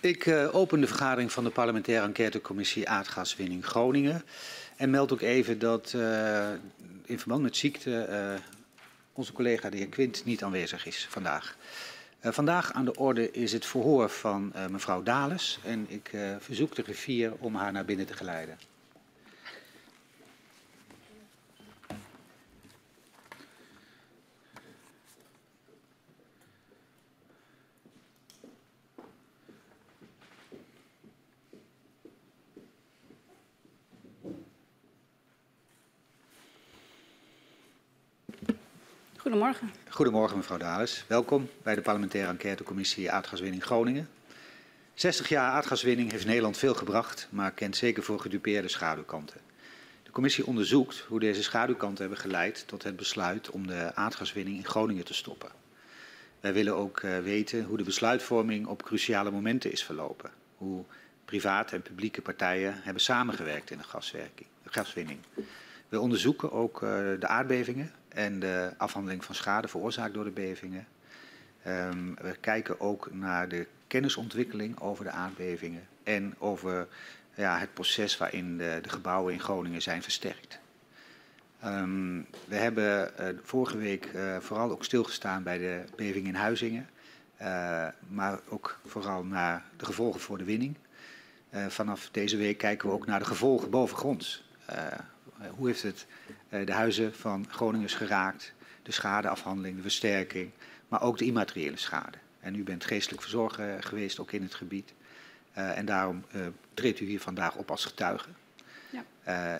Ik uh, open de vergadering van de parlementaire enquêtecommissie aardgaswinning Groningen. En meld ook even dat uh, in verband met ziekte uh, onze collega de heer Quint niet aanwezig is vandaag. vandaag aan de orde is het verhoor van mevrouw Dales. En ik verzoek de griffier om haar naar binnen te geleiden. Goedemorgen. Goedemorgen mevrouw Dales. Welkom bij de parlementaire enquêtecommissie aardgaswinning Groningen. 60 jaar aardgaswinning heeft Nederland veel gebracht, maar kent zeker voor gedupeerde schaduwkanten. De commissie onderzoekt hoe deze schaduwkanten hebben geleid tot het besluit om de aardgaswinning in Groningen te stoppen. Wij willen ook uh, weten hoe de besluitvorming op cruciale momenten is verlopen. Hoe private en publieke partijen hebben samengewerkt in de gaswinning. We onderzoeken ook uh, de aardbevingen en de afhandeling van schade veroorzaakt door de bevingen. Um, we kijken ook naar de kennisontwikkeling over de aardbevingen en over ja, het proces waarin de, de, gebouwen in Groningen zijn versterkt. Um, we hebben uh, vorige week uh, vooral ook stilgestaan bij de beving in Huizingen, uh, maar ook vooral naar de gevolgen voor de winning. vanaf deze week kijken we ook naar de gevolgen bovengronds. hoe heeft het eh, de huizen van Groningers geraakt, de schadeafhandeling, de versterking, maar ook de immateriële schade. En u bent geestelijk verzorger geweest, ook in het gebied. Uh, en daarom uh, treedt u hier vandaag op als getuige. Ja.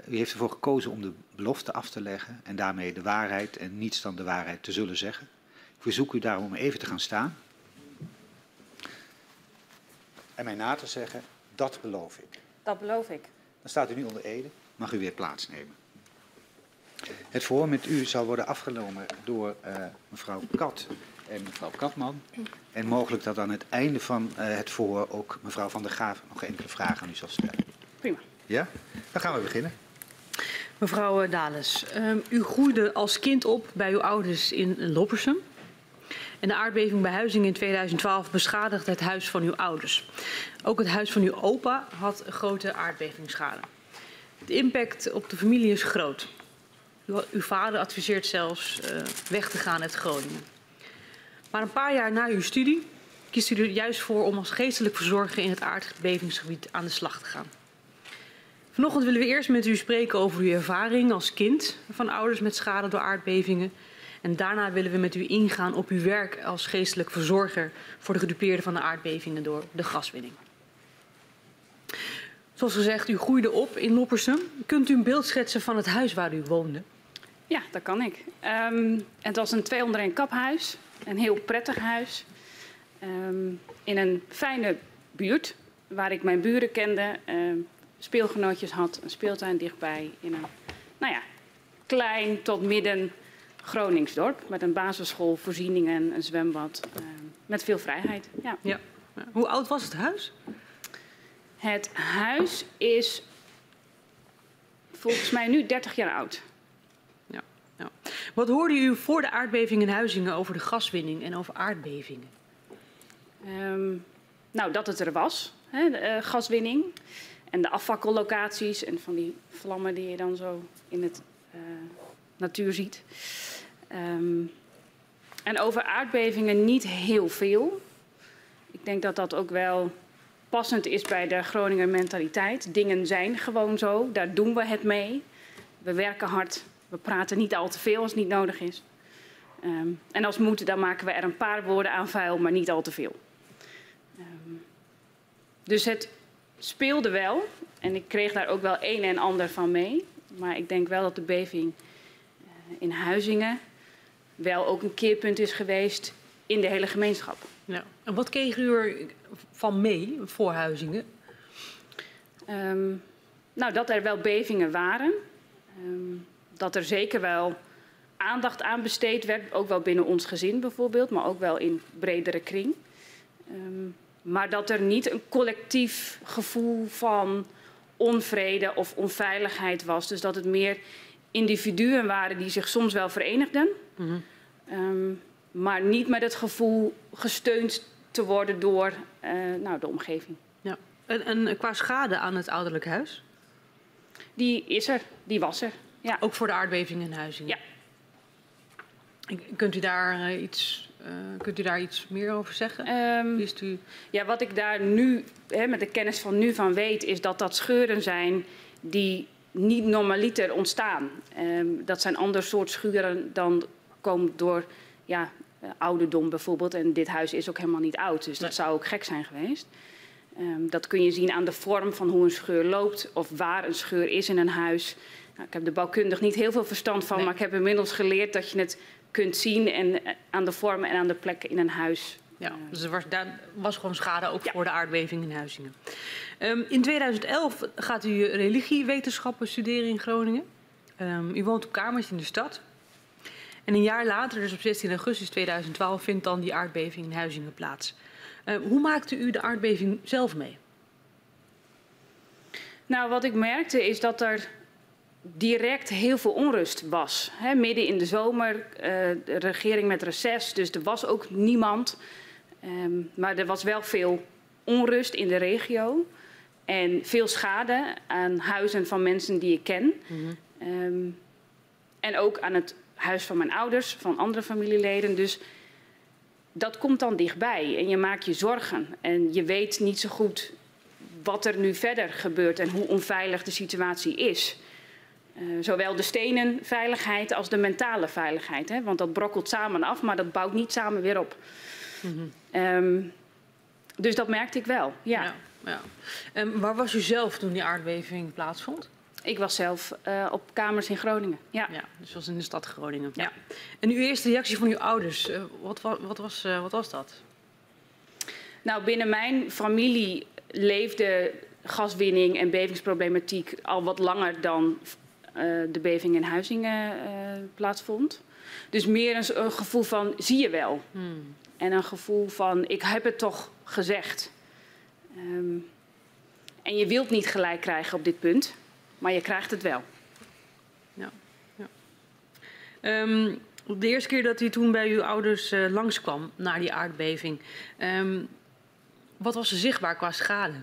Uh, u heeft ervoor gekozen om de belofte af te leggen en daarmee de waarheid en niets dan de waarheid te zullen zeggen. Ik verzoek u daarom om even te gaan staan. En mij na te zeggen, dat beloof ik. Dat beloof ik. Dan staat u nu onder Ede. Mag u weer plaatsnemen. Het verhoor met u zal worden afgenomen door uh, mevrouw Kat en mevrouw Katman. En mogelijk dat aan het einde van uh, het verhoor ook mevrouw Van der Graaf nog enkele vragen aan u zal stellen. Prima. Ja? Dan gaan we beginnen. Mevrouw Dales, uh, u groeide als kind op bij uw ouders in Loppersum. En de aardbeving bij Huizingen in 2012 beschadigde het huis van uw ouders. Ook het huis van uw opa had grote aardbevingsschade. De impact op de familie is groot. Uw vader adviseert zelfs uh, weg te gaan uit Groningen. Maar een paar jaar na uw studie kiest u er juist voor om als geestelijk verzorger in het aardbevingsgebied aan de slag te gaan. Vanochtend willen we eerst met u spreken over uw ervaring als kind van ouders met schade door aardbevingen. En daarna willen we met u ingaan op uw werk als geestelijk verzorger voor de gedupeerden van de aardbevingen door de gaswinning. Zoals gezegd, u groeide op in Loppersum. Kunt u een beeld schetsen van het huis waar u woonde? Ja, dat kan ik. Um, het was een 201 kaphuis. Een heel prettig huis. Um, in een fijne buurt waar ik mijn buren kende. Um, speelgenootjes had, een speeltuin dichtbij. In een, nou ja, klein tot midden Groningsdorp. Met een basisschool, voorzieningen, een zwembad. met veel vrijheid. Ja. ja. Hoe oud was het huis? Het huis is volgens mij nu 30 jaar oud. Ja. Wat hoorde u voor de aardbeving in Huizingen over de gaswinning en over aardbevingen? Um, nou, dat het er was, hè, de uh, gaswinning. En de afvakkellocaties en van die vlammen die je dan zo in het uh, natuur ziet. Um, en over aardbevingen niet heel veel. Ik denk dat dat ook wel passend is bij de Groninger mentaliteit. Dingen zijn gewoon zo, daar doen we het mee. We werken hard, we praten niet al te veel als het niet nodig is. Um, en als moet, dan maken we er een paar woorden aan vuil, maar niet al te veel. Um, dus het speelde wel. En ik kreeg daar ook wel een en ander van mee. Maar ik denk wel dat de beving uh, in Huizingen wel ook een keerpunt is geweest in de hele gemeenschap. Ja. En wat kreeg u er van mee voor Huizingen? Um, nou, dat er wel bevingen waren. Um, dat er zeker wel aandacht aan besteed werd, ook wel binnen ons gezin bijvoorbeeld, maar ook wel in bredere kring. Um, maar dat er niet een collectief gevoel van onvrede of onveiligheid was. Dus dat het meer individuen waren die zich soms wel verenigden, mm -hmm. um, maar niet met het gevoel gesteund te worden door uh, nou, de omgeving. Ja. En, en, qua schade aan het ouderlijk huis? Die is er, die was er. Ja. Ook voor de aardbeving in Huizingen? Ja. Kunt u daar uh, iets uh, kunt u daar iets meer over zeggen? Um, u... Ja, wat ik daar nu, hè, met de kennis van nu van weet, is dat dat scheuren zijn die niet normaliter ontstaan. Um, dat zijn ander soort schuren dan komt door ja, ouderdom bijvoorbeeld. En dit huis is ook helemaal niet oud, dus dat zou ook gek zijn geweest. Um, dat kun je zien aan de vorm van hoe een scheur loopt of waar een scheur is in een huis. Nou, ik heb er bouwkundig niet heel veel verstand van, nee. maar ik heb inmiddels geleerd dat je het kunt zien en, eh, aan de vorm en aan de plekken in een huis. Ja, eh, dus er was, daar was gewoon schade ook ja. voor de aardbeving in Huizingen. Um, in 2011 gaat u religiewetenschappen studeren in Groningen. Um, u woont op kamers in de stad. En een jaar later, dus op 16 augustus 2012, vindt dan die aardbeving in Huizingen plaats. Uh, hoe maakte u de aardbeving zelf mee? Nou, wat ik merkte is dat er direct heel veel onrust was. He, midden in de zomer, uh, de regering met reces, dus er was ook niemand. Um, maar er was wel veel onrust in de regio. En veel schade aan huizen van mensen die ik ken. Mm -hmm. um, en ook aan het huis van mijn ouders, van andere familieleden. Dus dat komt dan dichtbij. En je maakt je zorgen. En je weet niet zo goed wat er nu verder gebeurt en hoe onveilig de situatie is. Uh, zowel de stenen veiligheid als de mentale veiligheid. Hè? Want dat brokkelt samen af, maar dat bouwt niet samen weer op. Mm -hmm. um, dus dat merkte ik wel, ja. ja, ja. En waar was u zelf toen die aardbeving plaatsvond? Ik was zelf uh, op kamers in Groningen. Ja. ja, dus was in de stad Groningen. Ja. En uw eerste reactie van uw ouders, uh, wat, wat, wat, was, uh, wat was dat? Nou, binnen mijn familie leefde gaswinning en bevingsproblematiek al wat langer dan de beving in Huizingen plaatsvond. Dus meer een, een, gevoel van zie je wel. Hmm. En een gevoel van ik heb het toch gezegd. Um, en je wilt niet gelijk krijgen op dit punt. Maar je krijgt het wel. Ja. ja. Um, de eerste keer dat u toen bij uw ouders uh, langskwam naar die aardbeving, um, wat was er zichtbaar qua schade?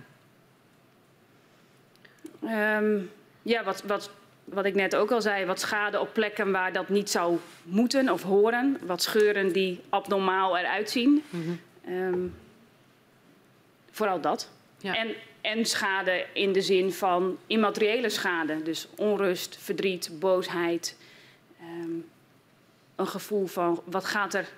Ja, wat, wat, wat ik net ook al zei, wat schade op plekken waar dat niet zou moeten of horen. Wat scheuren die abnormaal eruit zien. Mm -hmm. vooral dat. Ja. En en schade in de zin van immateriële schade. Dus onrust, verdriet, boosheid. Um, een gevoel van wat gaat er,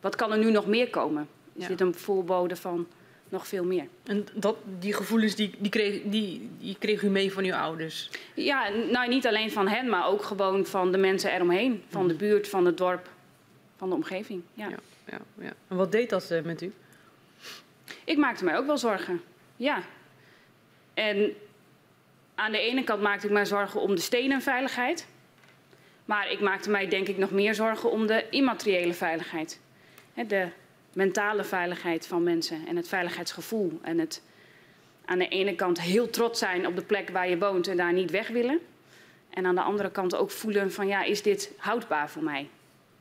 wat kan er nu nog meer komen? Er ja. zit een voorbode van nog veel meer. En dat, die gevoelens die, die, kreeg, die, die kreeg u mee van uw ouders? Ja, nou niet alleen van hen, maar ook gewoon van de mensen eromheen. Van de buurt, van het dorp, van de omgeving. Ja. Ja, ja, ja. En wat deed dat uh, met u? Ik maakte mij ook wel zorgen. Ja. En aan de ene kant maakte ik mij zorgen om de stenenveiligheid. Maar ik maakte mij denk ik nog meer zorgen om de immateriële veiligheid. De mentale veiligheid van mensen en het veiligheidsgevoel. En het aan de ene kant heel trots zijn op de plek waar je woont en daar niet weg willen. En aan de andere kant ook voelen van ja, is dit houdbaar voor mij?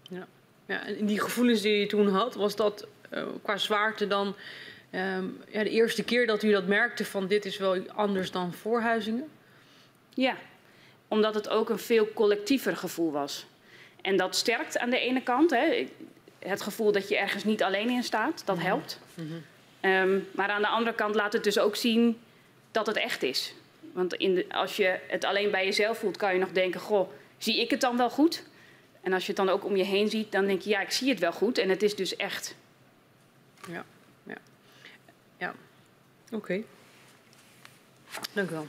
Ja, ja en die gevoelens die je toen had, was dat uh, qua zwaarte dan Um, ja, de eerste keer dat u dat merkte van dit is wel anders dan voorhuizingen? Ja, omdat het ook een veel collectiever gevoel was. En dat sterkt aan de ene kant. Hè, het gevoel dat je ergens niet alleen in staat, dat mhm. helpt. -hmm. um, maar aan de andere kant laat het dus ook zien dat het echt is. Want in de, als je het alleen bij jezelf voelt, kan je nog denken: Goh, zie ik het dan wel goed? En als je het dan ook om je heen ziet, dan denk je: Ja, ik zie het wel goed en het is dus echt. Ja. Ja, oké. Okay. Dank u wel.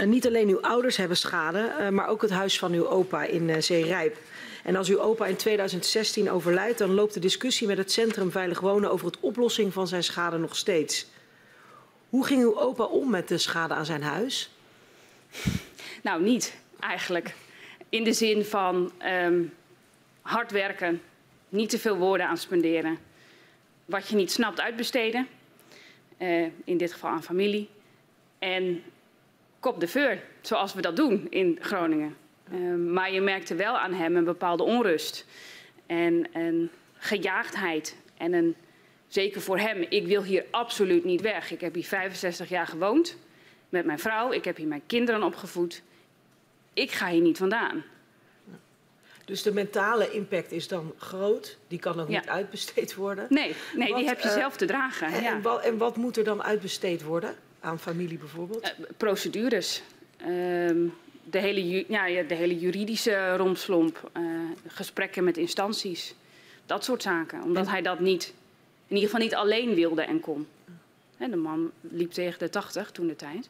Uh, niet alleen uw ouders hebben schade, uh, maar ook het huis van uw opa in uh, Zeerijp. En als uw opa in 2016 overlijdt, dan loopt de discussie met het Centrum Veilig Wonen over het oplossing van zijn schade nog steeds. Hoe ging uw opa om met de schade aan zijn huis? Nou, niet eigenlijk. In de zin van um, hard werken, niet te veel woorden aan spenderen wat je niet snapt uitbesteden. In dit geval aan familie. En kop de veur, zoals we dat doen in Groningen. Uh, maar je merkte wel aan hem een bepaalde onrust. En een gejaagdheid. En een zeker voor hem, ik wil hier absoluut niet weg. Ik heb hier 65 jaar gewoond met mijn vrouw, ik heb hier mijn kinderen opgevoed. Ik ga hier niet vandaan. Dus de mentale impact is dan groot. Die kan ook Ja. niet uitbesteed worden. Nee, nee Wat, die heb je eh, zelf te dragen. En, ja. en, wat, en wat moet er dan uitbesteed worden? Aan familie bijvoorbeeld? Eh, procedures. Ehm, de, hele, ja, ja, de hele juridische romslomp. eh, gesprekken met instanties. Dat soort zaken. Omdat hij dat niet, in ieder geval niet alleen wilde en kon. De man liep tegen de 80 toen de tijd.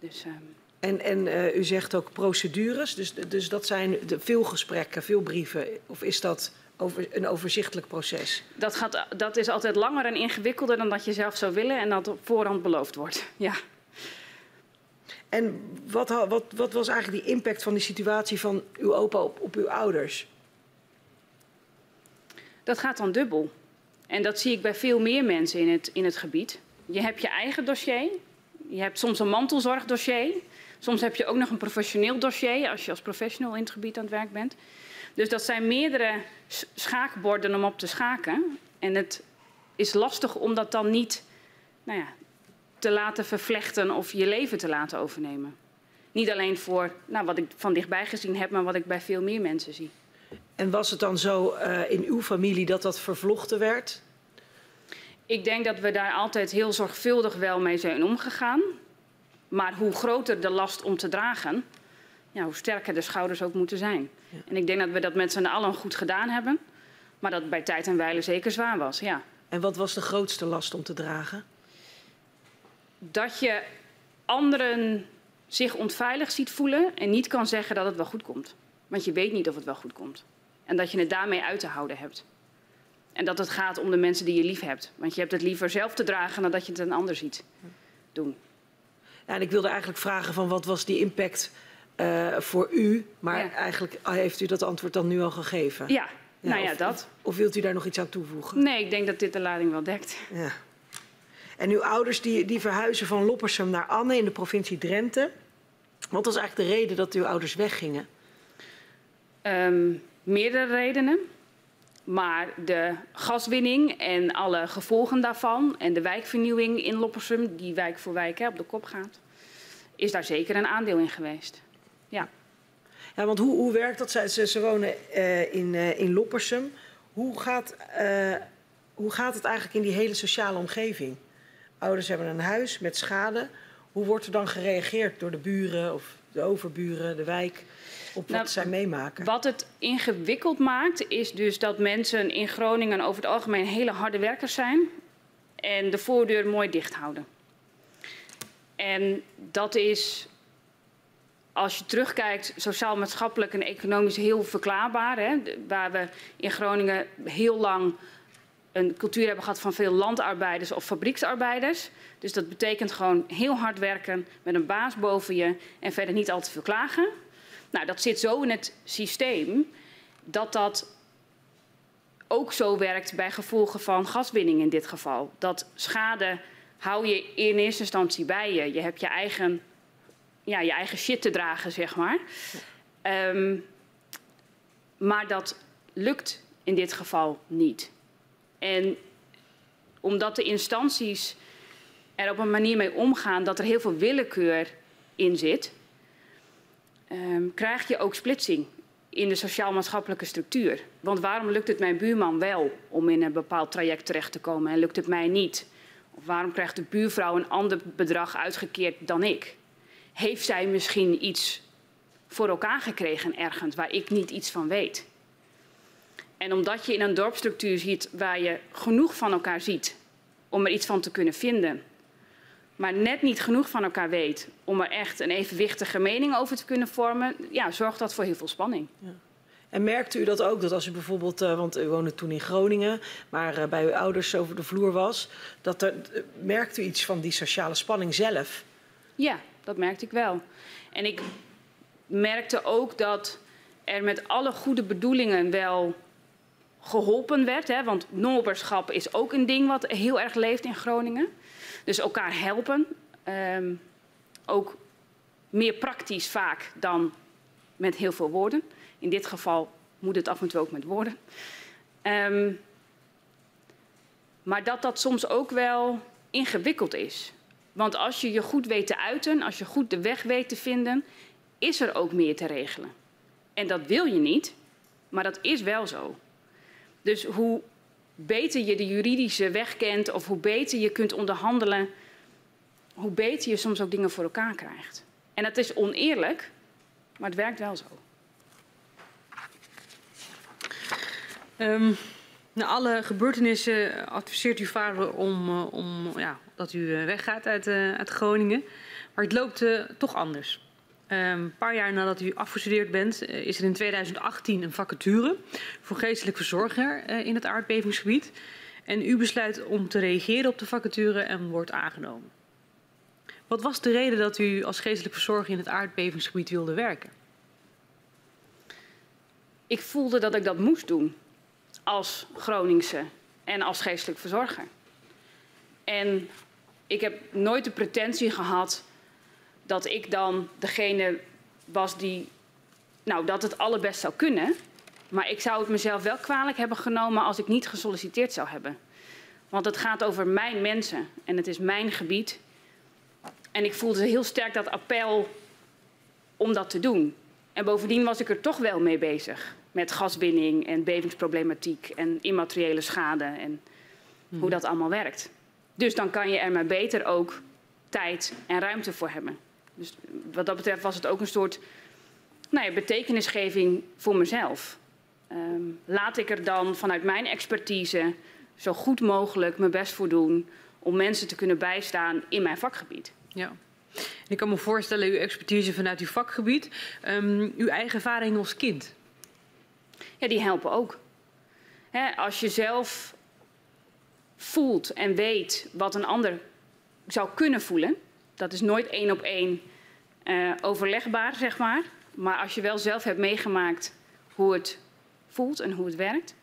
Dus ehm, En, en eh, u zegt ook procedures. Dus, dus dat zijn de, veel gesprekken, veel brieven. Of is dat over, een overzichtelijk proces? dat, gaat, dat is altijd langer en ingewikkelder dan dat je zelf zou willen en dat op voorhand beloofd wordt. Ja. En wat, wat, wat was eigenlijk die impact van die situatie van uw opa op, op uw ouders? Dat gaat dan dubbel. En dat zie ik bij veel meer mensen in het, in het gebied. Je hebt je eigen dossier. Je hebt soms een mantelzorgdossier. Soms heb je ook nog een professioneel dossier als je als professional in het gebied aan het werk bent. Dus dat zijn meerdere schaakborden om op te schaken. En het is lastig om dat dan niet nou ja, te laten vervlechten of je leven te laten overnemen. Niet alleen voor nou, wat ik van dichtbij gezien heb, maar wat ik bij veel meer mensen zie. En was het dan zo eh, in uw familie dat dat vervlochten werd? Ik denk dat we daar altijd heel zorgvuldig wel mee zijn omgegaan. Maar hoe groter de last om te dragen, ja, hoe sterker de schouders ook moeten zijn. En ik denk dat we dat met z'n allen goed gedaan hebben. Maar dat het bij tijd en wijle zeker zwaar was, ja. En wat was de grootste last om te dragen? Dat je anderen zich ontveilig ziet voelen en niet kan zeggen dat het wel goed komt. Want je weet niet of het wel goed komt. En dat je het daarmee uit te houden hebt. En dat het gaat om de mensen die je lief hebt. Want je hebt het liever zelf te dragen dan dat je het een ander ziet doen. Ja, en ik wilde eigenlijk vragen van wat was die impact eh, voor u? Maar Ja. eigenlijk heeft u dat antwoord dan nu al gegeven. Ja, nou ja, of- dat. Of wilt u daar nog iets aan toevoegen? Nee, ik denk dat dit de lading wel dekt. Ja. En uw ouders die, die verhuizen van Loppersum naar Anne in de provincie Drenthe. Wat was eigenlijk de reden dat uw ouders weggingen? Ehm, meerdere redenen. Maar de gaswinning en alle gevolgen daarvan en de wijkvernieuwing in Loppersum, die wijk voor wijk hè, op de kop gaat, is daar zeker een aandeel in geweest. Ja. Ja, want hoe, hoe werkt dat? Ze, ze, ze wonen eh, in, eh, in Loppersum. Hoe gaat, eh, hoe gaat het eigenlijk in die hele sociale omgeving? Ouders hebben een huis met schade. Hoe wordt er dan gereageerd door de buren of de overburen, de wijk, op wat Nou, zij meemaken? Wat het ingewikkeld maakt, is dus dat mensen in Groningen over het algemeen hele harde werkers zijn en de voordeur mooi dicht houden. En dat is, als je terugkijkt, sociaal-maatschappelijk en economisch heel verklaarbaar. Hè? Waar we in Groningen heel lang een cultuur hebben gehad van veel landarbeiders of fabrieksarbeiders. Dus dat betekent gewoon heel hard werken met een baas boven je en verder niet al te veel klagen. Nou, dat zit zo in het systeem dat dat ook zo werkt bij gevolgen van gaswinning in dit geval. Dat schade hou je in eerste instantie bij je. Je hebt je eigen, ja, je eigen shit te dragen, zeg maar. Ehm, maar dat lukt in dit geval niet. En omdat de instanties er op een manier mee omgaan dat er heel veel willekeur in zit, ehm, krijg je ook splitsing in de sociaal-maatschappelijke structuur. Want waarom lukt het mijn buurman wel om in een bepaald traject terecht te komen en lukt het mij niet? Of waarom krijgt de buurvrouw een ander bedrag uitgekeerd dan ik? Heeft zij misschien iets voor elkaar gekregen ergens waar ik niet iets van weet? En omdat je in een dorpsstructuur ziet waar je genoeg van elkaar ziet om er iets van te kunnen vinden, maar net niet genoeg van elkaar weet om er echt een evenwichtige mening over te kunnen vormen, ja, zorgt dat voor heel veel spanning. En merkte u dat ook, dat als u bijvoorbeeld, eh, want u woonde toen in Groningen, maar eh, bij uw ouders over de vloer was, dat er, eh, merkte u iets van die sociale spanning zelf? Ja, dat merkte ik wel. En ik merkte ook dat er met alle goede bedoelingen wel geholpen werd. Hè, want noberschap is ook een ding wat heel erg leeft in Groningen. Dus elkaar helpen. ehm, ook meer praktisch vaak dan met heel veel woorden. In dit geval moet het af en toe ook met woorden. Ehm, Maar dat dat soms ook wel ingewikkeld is. Want als je je goed weet te uiten, als je goed de weg weet te vinden, is er ook meer te regelen. En dat wil je niet, maar dat is wel zo. Dus hoe beter je de juridische weg kent of hoe beter je kunt onderhandelen, hoe beter je soms ook dingen voor elkaar krijgt. En dat is oneerlijk, maar het werkt wel zo. Um, na alle gebeurtenissen adviseert uw vader om, uh, om ja, dat u uh, weggaat uit, uh, uit Groningen. Maar het loopt toch anders. Um, een paar jaar nadat u afgestudeerd bent, is er in 2018 een vacature voor geestelijk verzorger in het aardbevingsgebied. En u besluit om te reageren op de vacature en wordt aangenomen. Wat was de reden dat u als geestelijk verzorger in het aardbevingsgebied wilde werken? Ik voelde dat ik dat moest doen als Groningse en als geestelijk verzorger. En ik heb nooit de pretentie gehad dat ik dan degene was die, nou, dat het allerbest zou kunnen. Maar ik zou het mezelf wel kwalijk hebben genomen als ik niet gesolliciteerd zou hebben. Want het gaat over mijn mensen en het is mijn gebied. En ik voelde heel sterk dat appel om dat te doen. En bovendien was ik er toch wel mee bezig. Met gaswinning en bevingsproblematiek en immateriële schade en hoe dat allemaal werkt. Dus dan kan je er maar beter ook tijd en ruimte voor hebben. Dus wat dat betreft was het ook een soort nou ja, betekenisgeving voor mezelf. Um, laat ik er dan vanuit mijn expertise zo goed mogelijk mijn best voor doen om mensen te kunnen bijstaan in mijn vakgebied. Ja. Ik kan me voorstellen, uw expertise vanuit uw vakgebied, um, uw eigen ervaring als kind. Ja, die helpen ook. He, als je zelf voelt en weet wat een ander zou kunnen voelen, dat is nooit één op één uh, overlegbaar, zeg maar. Maar als je wel zelf hebt meegemaakt hoe het voelt en hoe het werkt,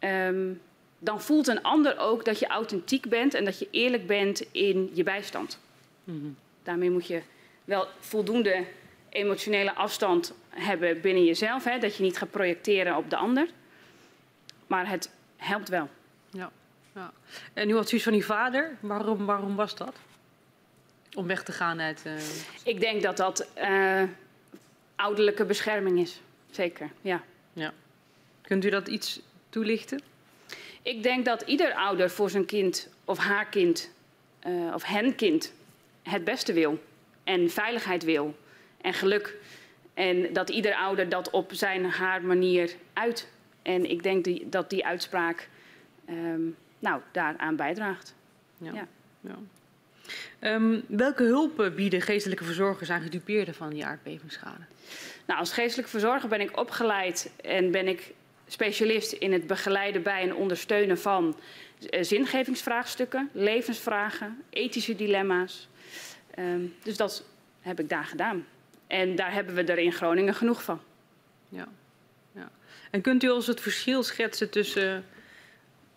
um, dan voelt een ander ook dat je authentiek bent en dat je eerlijk bent in je bijstand. Mm -hmm. Daarmee moet je wel voldoende emotionele afstand hebben binnen jezelf, hè, dat je niet gaat projecteren op de ander. Maar het helpt wel. Ja, ja. En uw advies van uw vader, waarom, waarom was dat? Om weg te gaan uit. Uh... Ik denk dat dat uh, ouderlijke bescherming is. Zeker, ja. ja. Kunt u dat iets toelichten? Ik denk dat ieder ouder voor zijn kind of haar kind uh, of hen kind het beste wil. En veiligheid wil. En geluk. En dat ieder ouder dat op zijn haar manier uit. En ik denk die, dat die uitspraak um, nou, daaraan bijdraagt. Ja. ja. ja. Um, welke hulpen bieden geestelijke verzorgers aan gedupeerden van die aardbevingsschade? Nou, als geestelijke verzorger ben ik opgeleid en ben ik specialist in het begeleiden bij en ondersteunen van uh, zingevingsvraagstukken, levensvragen, ethische dilemma's. Um, dus dat heb ik daar gedaan. En daar hebben we er in Groningen genoeg van. Ja. ja. En kunt u ons het verschil schetsen tussen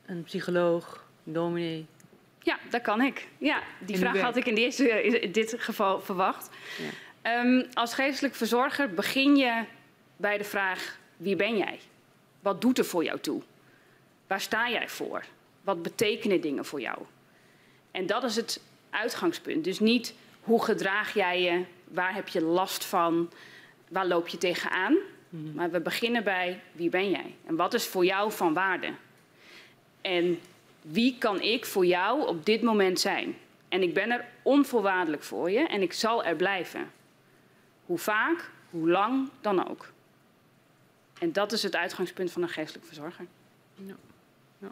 een psycholoog, een dominee? Ja, dat kan ik. Ja, die vraag had ik in, eerste, in dit geval verwacht. Ja. Um, als geestelijk verzorger begin je bij de vraag: wie ben jij? Wat doet er voor jou toe? Waar sta jij voor? Wat betekenen dingen voor jou? En dat is het uitgangspunt. Dus niet hoe gedraag jij je, waar heb je last van, waar loop je tegenaan. Mm. Maar we beginnen bij wie ben jij en wat is voor jou van waarde? En wie kan ik voor jou op dit moment zijn? En ik ben er onvoorwaardelijk voor je en ik zal er blijven. Hoe vaak, hoe lang dan ook. En dat is het uitgangspunt van een geestelijk verzorger. Ja. Ja.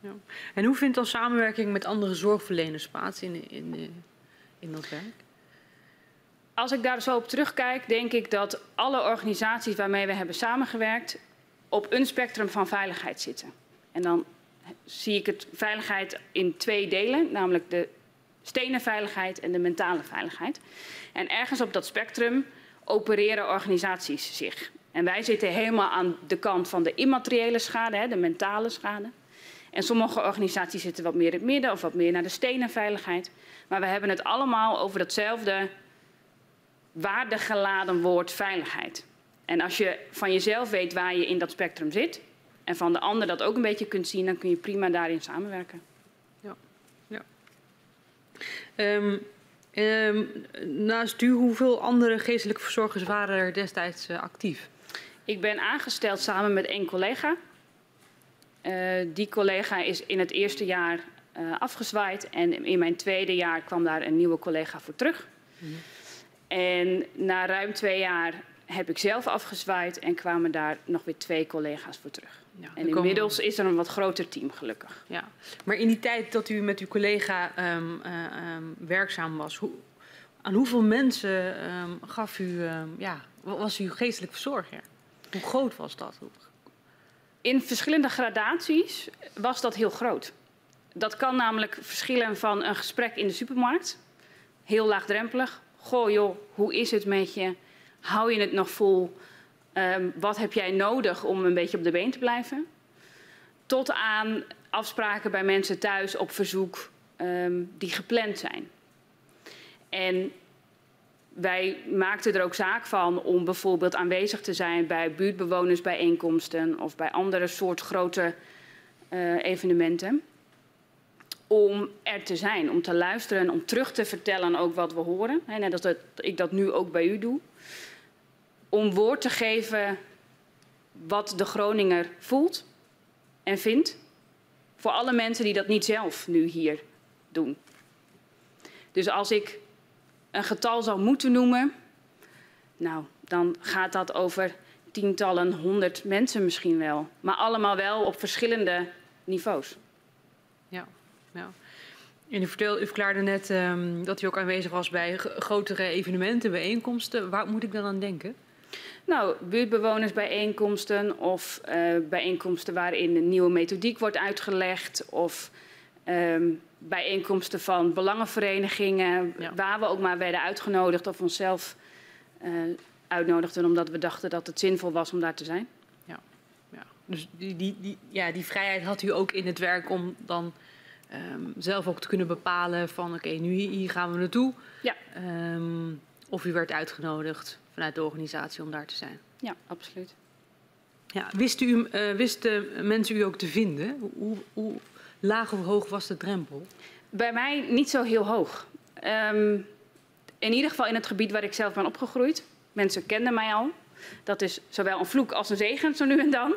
Ja. En hoe vindt dan samenwerking met andere zorgverleners plaats in, in, in dat werk? Als ik daar zo op terugkijk, denk ik dat alle organisaties waarmee we hebben samengewerkt op een spectrum van veiligheid zitten. En dan zie ik het veiligheid in twee delen, namelijk de stenen veiligheid en de mentale veiligheid. En ergens op dat spectrum opereren organisaties zich. En wij zitten helemaal aan de kant van de immateriële schade, hè, de mentale schade. En sommige organisaties zitten wat meer in het midden of wat meer naar de stenen veiligheid. Maar we hebben het allemaal over datzelfde waardegeladen woord veiligheid. En als je van jezelf weet waar je in dat spectrum zit, en van de ander dat ook een beetje kunt zien, dan kun je prima daarin samenwerken. Um, um, naast u, hoeveel andere geestelijke verzorgers waren er destijds uh, actief? Ik ben aangesteld samen met één collega. Uh, die collega is in het eerste jaar uh, afgezwaaid en in mijn tweede jaar kwam daar een nieuwe collega voor terug. Mm -hmm. En na ruim twee jaar heb ik zelf afgezwaaid en kwamen daar nog weer twee collega's voor terug. Ja, en inmiddels is er een wat groter team, gelukkig. Ja. Maar in die tijd dat u met uw collega um, uh, um, werkzaam was, hoe, aan hoeveel mensen um, gaf u, ja, was u geestelijk verzorger? Hoe groot was dat? In verschillende gradaties was dat heel groot. Dat kan namelijk verschillen van een gesprek in de supermarkt, heel laagdrempelig. Goh joh, hoe is het met je? Hou je het nog vol? Um, wat heb jij nodig om een beetje op de been te blijven? Tot aan afspraken bij mensen thuis op verzoek um, die gepland zijn. En wij maakten er ook zaak van om bijvoorbeeld aanwezig te zijn bij buurtbewonersbijeenkomsten of bij andere soort grote uh, evenementen. Om er te zijn, om te luisteren, om terug te vertellen ook wat we horen. Net als dat ik dat nu ook bij u doe om woord te geven wat de Groninger voelt en vindt. Voor alle mensen die dat niet zelf nu hier doen. Dus als ik een getal zou moeten noemen, nou, dan gaat dat over tientallen, honderd mensen misschien wel. Maar allemaal wel op verschillende niveaus. Ja, ja. En u, vertelde, u verklaarde net um, dat u ook aanwezig was bij grotere evenementen, bijeenkomsten. Waar moet ik dan aan denken? Nou, buurtbewonersbijeenkomsten of uh, bijeenkomsten waarin een nieuwe methodiek wordt uitgelegd of um, bijeenkomsten van belangenverenigingen ja. waar we ook maar werden uitgenodigd of onszelf uh, uitnodigden omdat we dachten dat het zinvol was om daar te zijn. Ja, ja. dus die, die, die, ja, die vrijheid had u ook in het werk om dan um, zelf ook te kunnen bepalen van oké, okay, nu hier gaan we naartoe. Ja. Um, of u werd uitgenodigd vanuit de organisatie om daar te zijn. Ja, absoluut. Ja, wist u, uh, wisten mensen u ook te vinden? Hoe, hoe, laag of hoog was de drempel? Bij mij niet zo heel hoog. Um, in ieder geval in het gebied waar ik zelf ben opgegroeid. Mensen kenden mij al. Dat is zowel een vloek als een zegen, zo nu en dan.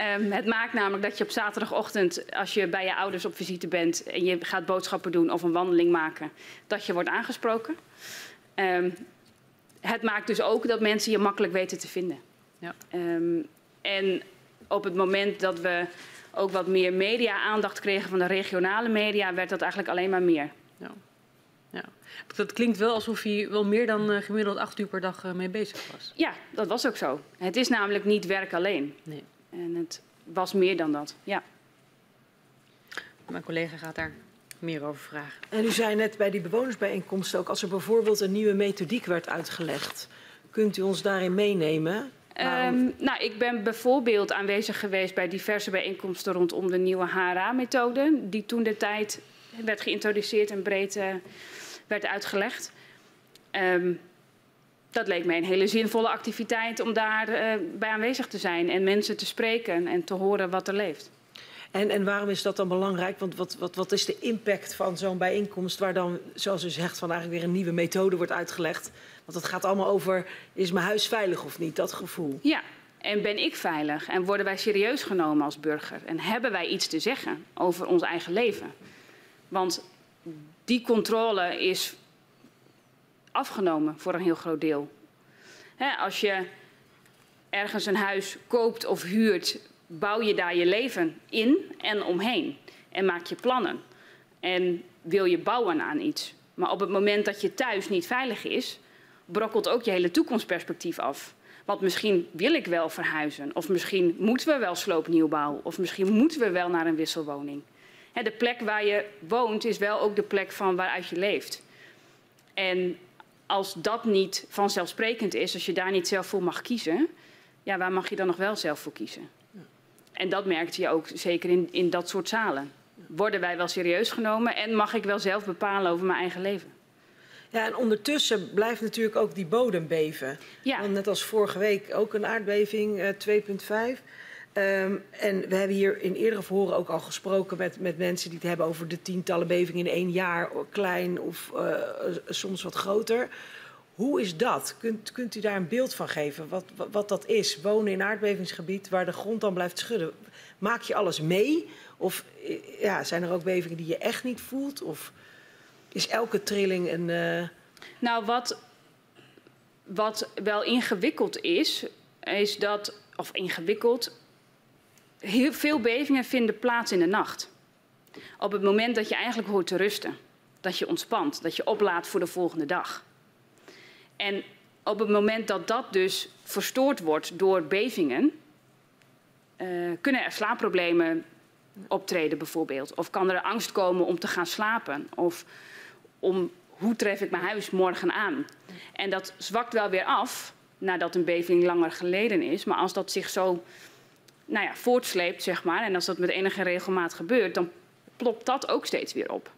Um, het maakt namelijk dat je op zaterdagochtend, als je bij je ouders op visite bent en je gaat boodschappen doen of een wandeling maken, dat je wordt aangesproken. Um, het maakt dus ook dat mensen je makkelijk weten te vinden. Ja. Um, en op het moment dat we ook wat meer media-aandacht kregen van de regionale media, werd dat eigenlijk alleen maar meer. Ja. ja. Dat klinkt wel alsof je wel meer dan uh, gemiddeld acht uur per dag uh, mee bezig was. Ja, dat was ook zo. Het is namelijk niet werk alleen. Nee. En het was meer dan dat, ja. Mijn collega gaat daar meer over vragen. En u zei net bij die bewonersbijeenkomsten ook, als er bijvoorbeeld een nieuwe methodiek werd uitgelegd, kunt u ons daarin meenemen? Um, nou, ik ben bijvoorbeeld aanwezig geweest bij diverse bijeenkomsten rondom de nieuwe HRA-methode, die toen de tijd werd geïntroduceerd en breed uh, werd uitgelegd. Um, dat leek mij een hele zinvolle activiteit om daar uh, bij aanwezig te zijn en mensen te spreken en te horen wat er leeft. En, en waarom is dat dan belangrijk? Want wat, wat, wat is de impact van zo'n bijeenkomst waar dan, zoals u zegt, van eigenlijk weer een nieuwe methode wordt uitgelegd? Want het gaat allemaal over, is mijn huis veilig of niet? Dat gevoel. Ja, en ben ik veilig? En worden wij serieus genomen als burger? En hebben wij iets te zeggen over ons eigen leven? Want die controle is afgenomen voor een heel groot deel. Als je ergens een huis koopt of huurt bouw je daar je leven in en omheen. En maak je plannen. En wil je bouwen aan iets. Maar op het moment dat je thuis niet veilig is, brokkelt ook je hele toekomstperspectief af. Want misschien wil ik wel verhuizen. Of misschien moeten we wel sloopnieuwbouw. Of misschien moeten we wel naar een wisselwoning. de plek waar je woont is wel ook de plek van waaruit je leeft. En als dat niet vanzelfsprekend is, als je daar niet zelf voor mag kiezen, ja, waar mag je dan nog wel zelf voor kiezen? En dat merkte je ook zeker in, in dat soort zalen. Worden wij wel serieus genomen en mag ik wel zelf bepalen over mijn eigen leven? Ja, en ondertussen blijft natuurlijk ook die bodem beven. Ja. Want net als vorige week ook een aardbeving uh, 2,5. Um, en we hebben hier in eerdere verhoren ook al gesproken met, met mensen die het hebben over de tientallen bevingen in één jaar, klein of uh, soms wat groter. Hoe is dat? Kunt, kunt u daar een beeld van geven? Wat, wat, dat is? Wonen in aardbevingsgebied waar de grond dan blijft schudden. Maak je alles mee? Of ja, zijn er ook bevingen die je echt niet voelt? Of is elke trilling een. Uh... Nou, wat, wat wel ingewikkeld is, is dat. Of ingewikkeld. Heel veel bevingen vinden plaats in de nacht. Op het moment dat je eigenlijk hoort te rusten. Dat je ontspant, dat je oplaadt voor de volgende dag. En op het moment dat dat dus verstoord wordt door bevingen, uh, kunnen er slaapproblemen optreden bijvoorbeeld. Of kan er angst komen om te gaan slapen. Of om hoe tref ik mijn huis morgen aan. En dat zwakt wel weer af nadat een beving langer geleden is. Maar als dat zich zo nou ja, voortsleept, zeg maar, en als dat met enige regelmaat gebeurt, dan plopt dat ook steeds weer op.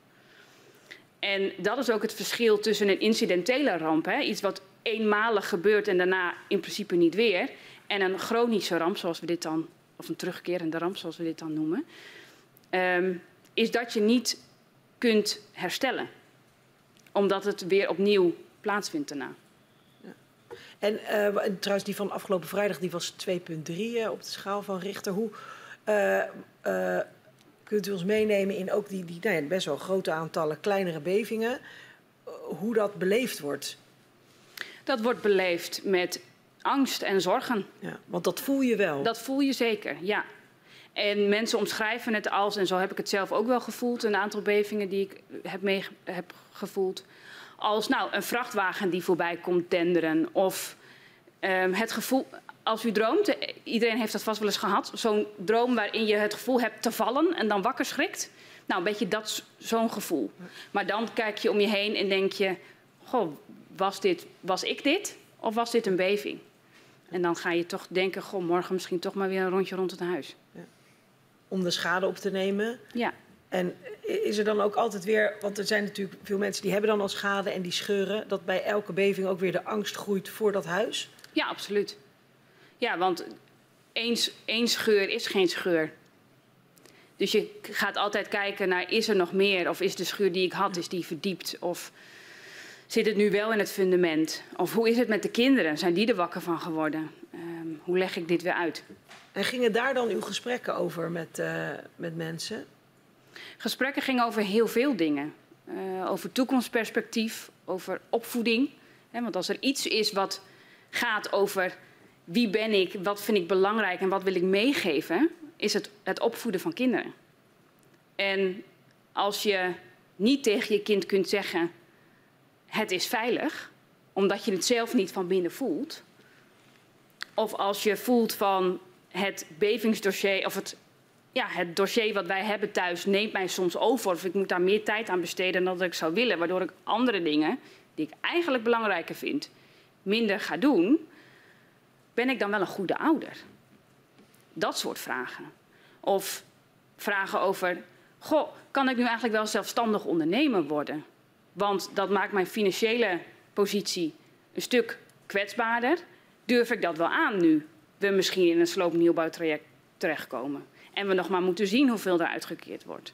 En dat is ook het verschil tussen een incidentele ramp, hè, iets wat eenmalig gebeurt en daarna in principe niet weer, en een chronische ramp, zoals we dit dan, of een terugkerende ramp, zoals we dit dan noemen, um, is dat je niet kunt herstellen, omdat het weer opnieuw plaatsvindt daarna. En uh, trouwens, die van afgelopen vrijdag die was 2,3 uh, op de schaal van Richter. Hoe uh, kunt u ons meenemen in ook die, die nou ja, best wel grote aantallen kleinere bevingen? hoe dat beleefd wordt? Dat wordt beleefd met angst en zorgen. Ja, want dat voel je wel. Dat voel je zeker, ja. En mensen omschrijven het als, en zo heb ik het zelf ook wel gevoeld, een aantal bevingen die ik heb, mee, heb gevoeld, als nou, een vrachtwagen die voorbij komt denderen. Of um, het gevoel, als u droomt, iedereen heeft dat vast wel eens gehad, zo'n droom waarin je het gevoel hebt te vallen en dan wakker schrikt. Nou, een beetje dat, zo'n gevoel. Maar dan kijk je om je heen en denk je, goh, was, dit, was ik dit of was dit een beving? En dan ga je toch denken, goh, morgen misschien toch maar weer een rondje rond het huis. Ja. Om de schade op te nemen. Ja. En is er dan ook altijd weer, want er zijn natuurlijk veel mensen die hebben dan al schade en die scheuren, dat bij elke beving ook weer de angst groeit voor dat huis? Ja, absoluut. Ja, want één, één scheur is geen scheur. Dus je gaat altijd kijken naar, is er nog meer? Of is de schuur die ik had, is die verdiept? Of zit het nu wel in het fundament? Of hoe is het met de kinderen? Zijn die er wakker van geworden? Um, hoe leg ik dit weer uit? En gingen daar dan uw gesprekken over met, uh, met mensen? Gesprekken gingen over heel veel dingen. Uh, over toekomstperspectief, over opvoeding. Want als er iets is wat gaat over wie ben ik, wat vind ik belangrijk en wat wil ik meegeven, is het het opvoeden van kinderen. En als je niet tegen je kind kunt zeggen: het is veilig, omdat je het zelf niet van binnen voelt. Of als je voelt van het bevingsdossier of het, ja, het dossier wat wij hebben thuis neemt mij soms over. Of ik moet daar meer tijd aan besteden dan dat ik zou willen. Waardoor ik andere dingen die ik eigenlijk belangrijker vind minder ga doen. Ben ik dan wel een goede ouder? Dat soort vragen. Of vragen over, goh, kan ik nu eigenlijk wel zelfstandig ondernemer worden? Want dat maakt mijn financiële positie een stuk kwetsbaarder. Durf ik dat wel aan nu we misschien in een sloopnieuwbouwtraject terechtkomen? En we nog maar moeten zien hoeveel er uitgekeerd wordt.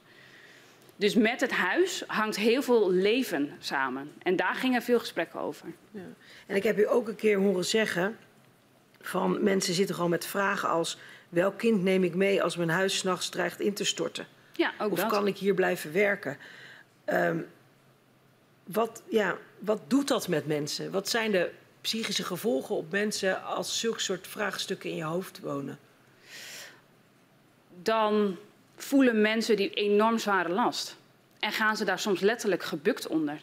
Dus met het huis hangt heel veel leven samen. En daar gingen veel gesprekken over. Ja. En ik heb u ook een keer horen zeggen van mensen zitten gewoon met vragen als welk kind neem ik mee als mijn huis s'nachts dreigt in te storten? Ja, ook of dat. kan ik hier blijven werken? Um, wat, ja, wat doet dat met mensen? Wat zijn de psychische gevolgen op mensen als zulke soort vraagstukken in je hoofd wonen? Dan voelen mensen die enorm zware last. En gaan ze daar soms letterlijk gebukt onder.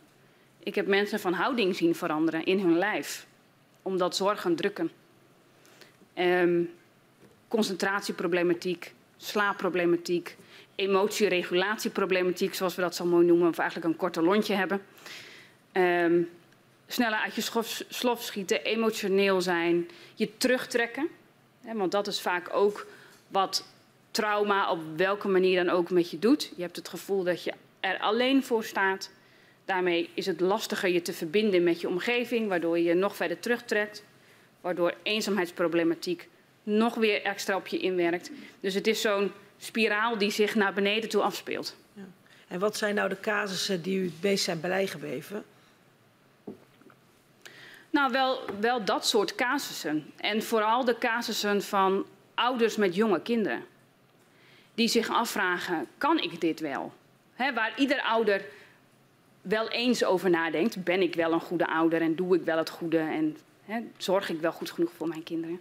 Ik heb mensen van houding zien veranderen in hun lijf, omdat zorgen drukken. Um, concentratieproblematiek, slaapproblematiek, emotieregulatieproblematiek, zoals we dat zo mooi noemen, of eigenlijk een korte lontje hebben. Um, sneller uit je slof, slof schieten, emotioneel zijn, je terugtrekken. Hè, want dat is vaak ook wat trauma op welke manier dan ook met je doet. Je hebt het gevoel dat je er alleen voor staat. Daarmee is het lastiger je te verbinden met je omgeving, waardoor je je nog verder terugtrekt. Waardoor eenzaamheidsproblematiek nog weer extra op je inwerkt. Dus het is zo'n spiraal die zich naar beneden toe afspeelt. En wat zijn nou de casussen die u het meest zijn bijgebleven? Nou, wel, wel dat soort casussen. En vooral de casussen van ouders met jonge kinderen. Die zich afvragen, kan ik dit wel? Waar ieder ouder wel eens over nadenkt. Ben ik wel een goede ouder en doe ik wel het goede en zorg ik wel goed genoeg voor mijn kinderen?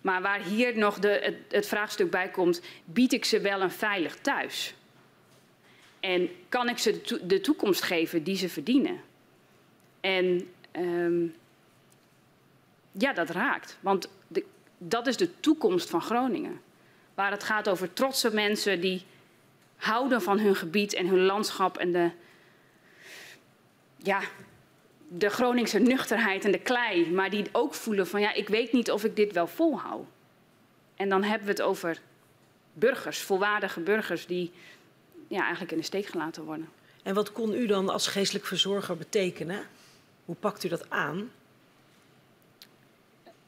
Maar waar hier nog de, het, vraagstuk bij komt, bied ik ze wel een veilig thuis? En kan ik ze de toekomst geven die ze verdienen? En um, ja, dat raakt. Want de, dat is de toekomst van Groningen. Waar het gaat over trotse mensen die houden van hun gebied en hun landschap en de, ja, de Groningse nuchterheid en de klei. Maar die ook voelen van ja, ik weet niet of ik dit wel volhoud. En dan hebben we het over burgers, volwaardige burgers die ja, eigenlijk in de steek gelaten worden. En wat kon u dan als geestelijk verzorger betekenen? Hoe pakt u dat aan?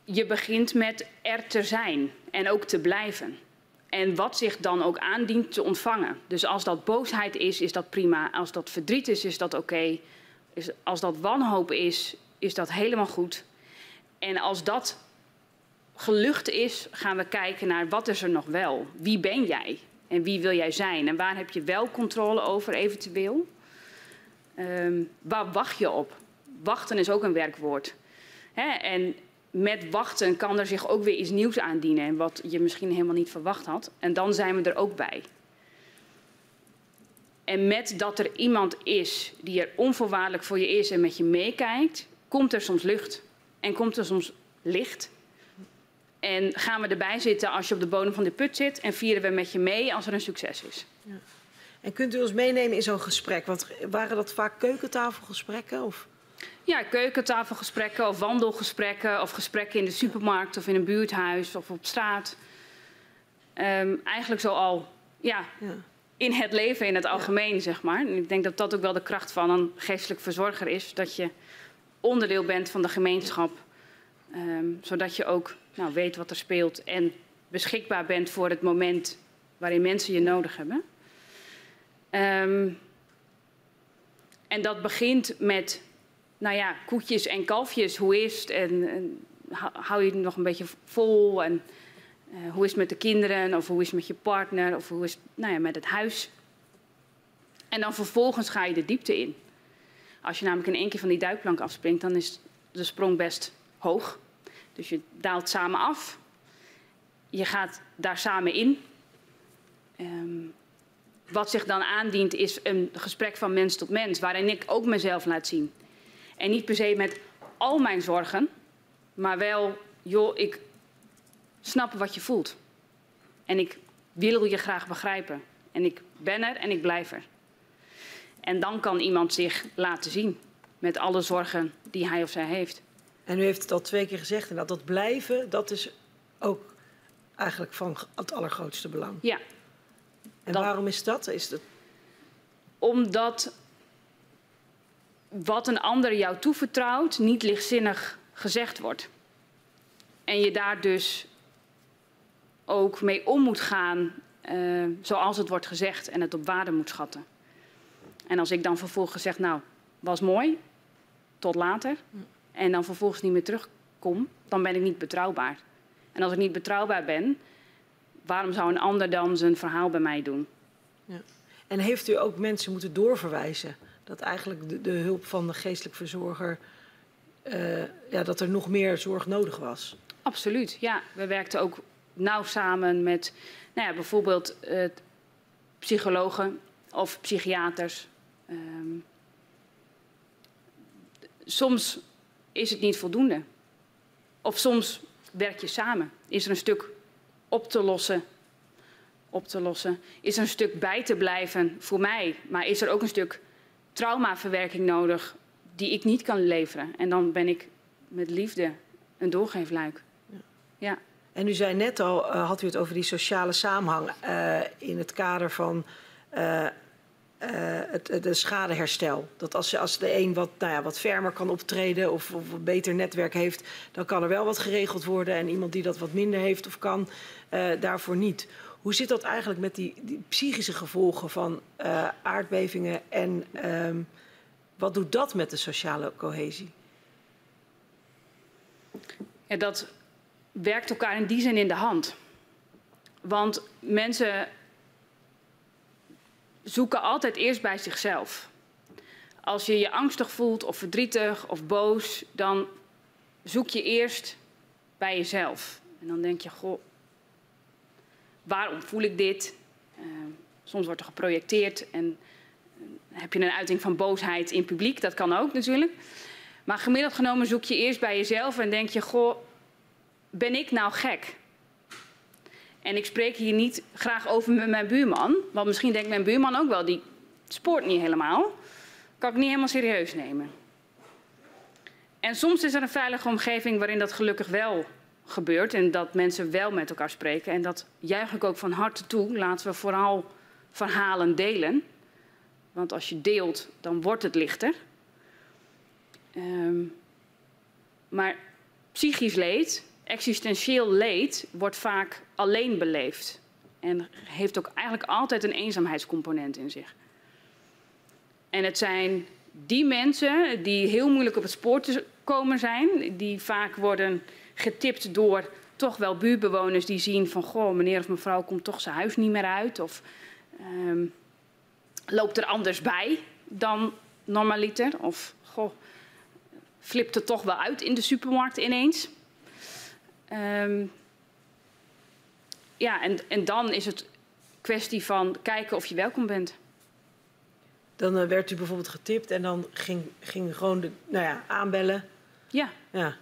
Je begint met er te zijn en ook te blijven. En wat zich dan ook aandient te ontvangen. Dus als dat boosheid is, is dat prima. Als dat verdriet is, is dat oké. Als dat wanhoop is, is dat helemaal goed. En als dat gelucht is, gaan we kijken naar wat is er nog wel. Wie ben jij? En wie wil jij zijn? En waar heb je wel controle over eventueel? Um, waar wacht je op? Wachten is ook een werkwoord. En met wachten kan er zich ook weer iets nieuws aandienen. Wat je misschien helemaal niet verwacht had. En dan zijn we er ook bij. En met dat er iemand is die er onvoorwaardelijk voor je is en met je meekijkt, komt er soms lucht. En komt er soms licht. En gaan we erbij zitten als je op de bodem van de put zit en vieren we met je mee als er een succes is. Ja. En kunt u ons meenemen in zo'n gesprek? Want waren dat vaak keukentafelgesprekken? Of? Ja, keukentafelgesprekken of wandelgesprekken of gesprekken in de supermarkt of in een buurthuis of op straat. Um, eigenlijk zo al ja, ja, in het leven in het algemeen, zeg maar. En ik denk dat dat ook wel de kracht van een geestelijk verzorger is. Dat je onderdeel bent van de gemeenschap. Um, zodat je ook nou, weet wat er speelt en beschikbaar bent voor het moment waarin mensen je nodig hebben. Um, en dat begint met, nou ja, koetjes en kalfjes. Hoe is het? En, en hou je het nog een beetje vol? En uh, hoe is het met de kinderen? Of hoe is het met je partner? Of hoe is het nou ja, met het huis? En dan vervolgens ga je de diepte in. Als je namelijk in één keer van die duikplank afspringt, dan is de sprong best hoog. Dus je daalt samen af. Je gaat daar samen in. Um, wat zich dan aandient is een gesprek van mens tot mens, waarin ik ook mezelf laat zien. En niet per se met al mijn zorgen, maar wel, joh, ik snap wat je voelt. En ik wil je graag begrijpen. En ik ben er en ik blijf er. En dan kan iemand zich laten zien met alle zorgen die hij of zij heeft. En u heeft het al twee keer gezegd, en dat dat blijven, dat is ook eigenlijk van het allergrootste belang. Ja. En waarom is dat? Is dat? Omdat wat een ander jou toevertrouwt niet lichtzinnig gezegd wordt. En je daar dus ook mee om moet gaan uh, zoals het wordt gezegd en het op waarde moet schatten. En als ik dan vervolgens zeg, nou, was mooi, tot later, en dan vervolgens niet meer terugkom, dan ben ik niet betrouwbaar. En als ik niet betrouwbaar ben, waarom zou een ander dan zijn verhaal bij mij doen? Ja. En heeft u ook mensen moeten doorverwijzen? Dat eigenlijk de, hulp van de geestelijk verzorger, uh, ja, dat er nog meer zorg nodig was? Absoluut, ja. We werkten ook nauw samen met nou ja, bijvoorbeeld uh, psychologen of psychiaters. Um, soms is het niet voldoende. Of soms werk je samen. Is er een stuk op te lossen, op te lossen. Is er een stuk bij te blijven voor mij. Maar is er ook een stuk traumaverwerking nodig die ik niet kan leveren. En dan ben ik met liefde een doorgeefluik. Ja. ja. En u zei net al, uh, had u het over die sociale samenhang uh, in het kader van uh, uh, het, het schadeherstel. Dat als, als de een wat, nou ja, wat fermer kan optreden of, of een beter netwerk heeft, dan kan er wel wat geregeld worden. En iemand die dat wat minder heeft of kan, daarvoor niet. Hoe zit dat eigenlijk met die, die psychische gevolgen van uh, aardbevingen en um, wat doet dat met de sociale cohesie? Dat werkt elkaar in die zin in de hand. Want mensen zoeken altijd eerst bij zichzelf. Als je je angstig voelt of verdrietig of boos, dan zoek je eerst bij jezelf. En dan denk je, goh, waarom voel ik dit? Uh, soms wordt er geprojecteerd en uh, heb je een uiting van boosheid in publiek. Dat kan ook natuurlijk. Maar gemiddeld genomen zoek je eerst bij jezelf en denk je, goh, ben ik nou gek? En ik spreek hier niet graag over met mijn buurman, want misschien denkt mijn buurman ook wel, die spoort niet helemaal. Kan ik niet helemaal serieus nemen. En soms is er een veilige omgeving waarin dat gelukkig wel gebeurt en dat mensen wel met elkaar spreken. En dat juich ik ook van harte toe. Laten we vooral verhalen delen. Want als je deelt, dan wordt het lichter. Um, maar psychisch leed existentieel leed wordt vaak alleen beleefd. En heeft ook eigenlijk altijd een eenzaamheidscomponent in zich. En het zijn die mensen die heel moeilijk op het spoor te komen zijn, die vaak worden getipt door toch wel buurtbewoners die zien van goh, meneer of mevrouw komt toch zijn huis niet meer uit of um, loopt er anders bij dan normaliter of goh, flipt het toch wel uit in de supermarkt ineens. Um, ja, en, en dan is het kwestie van kijken of je welkom bent. Dan uh, werd u bijvoorbeeld getipt en dan ging, ging gewoon de, nou ja, aanbellen. Ja. ja.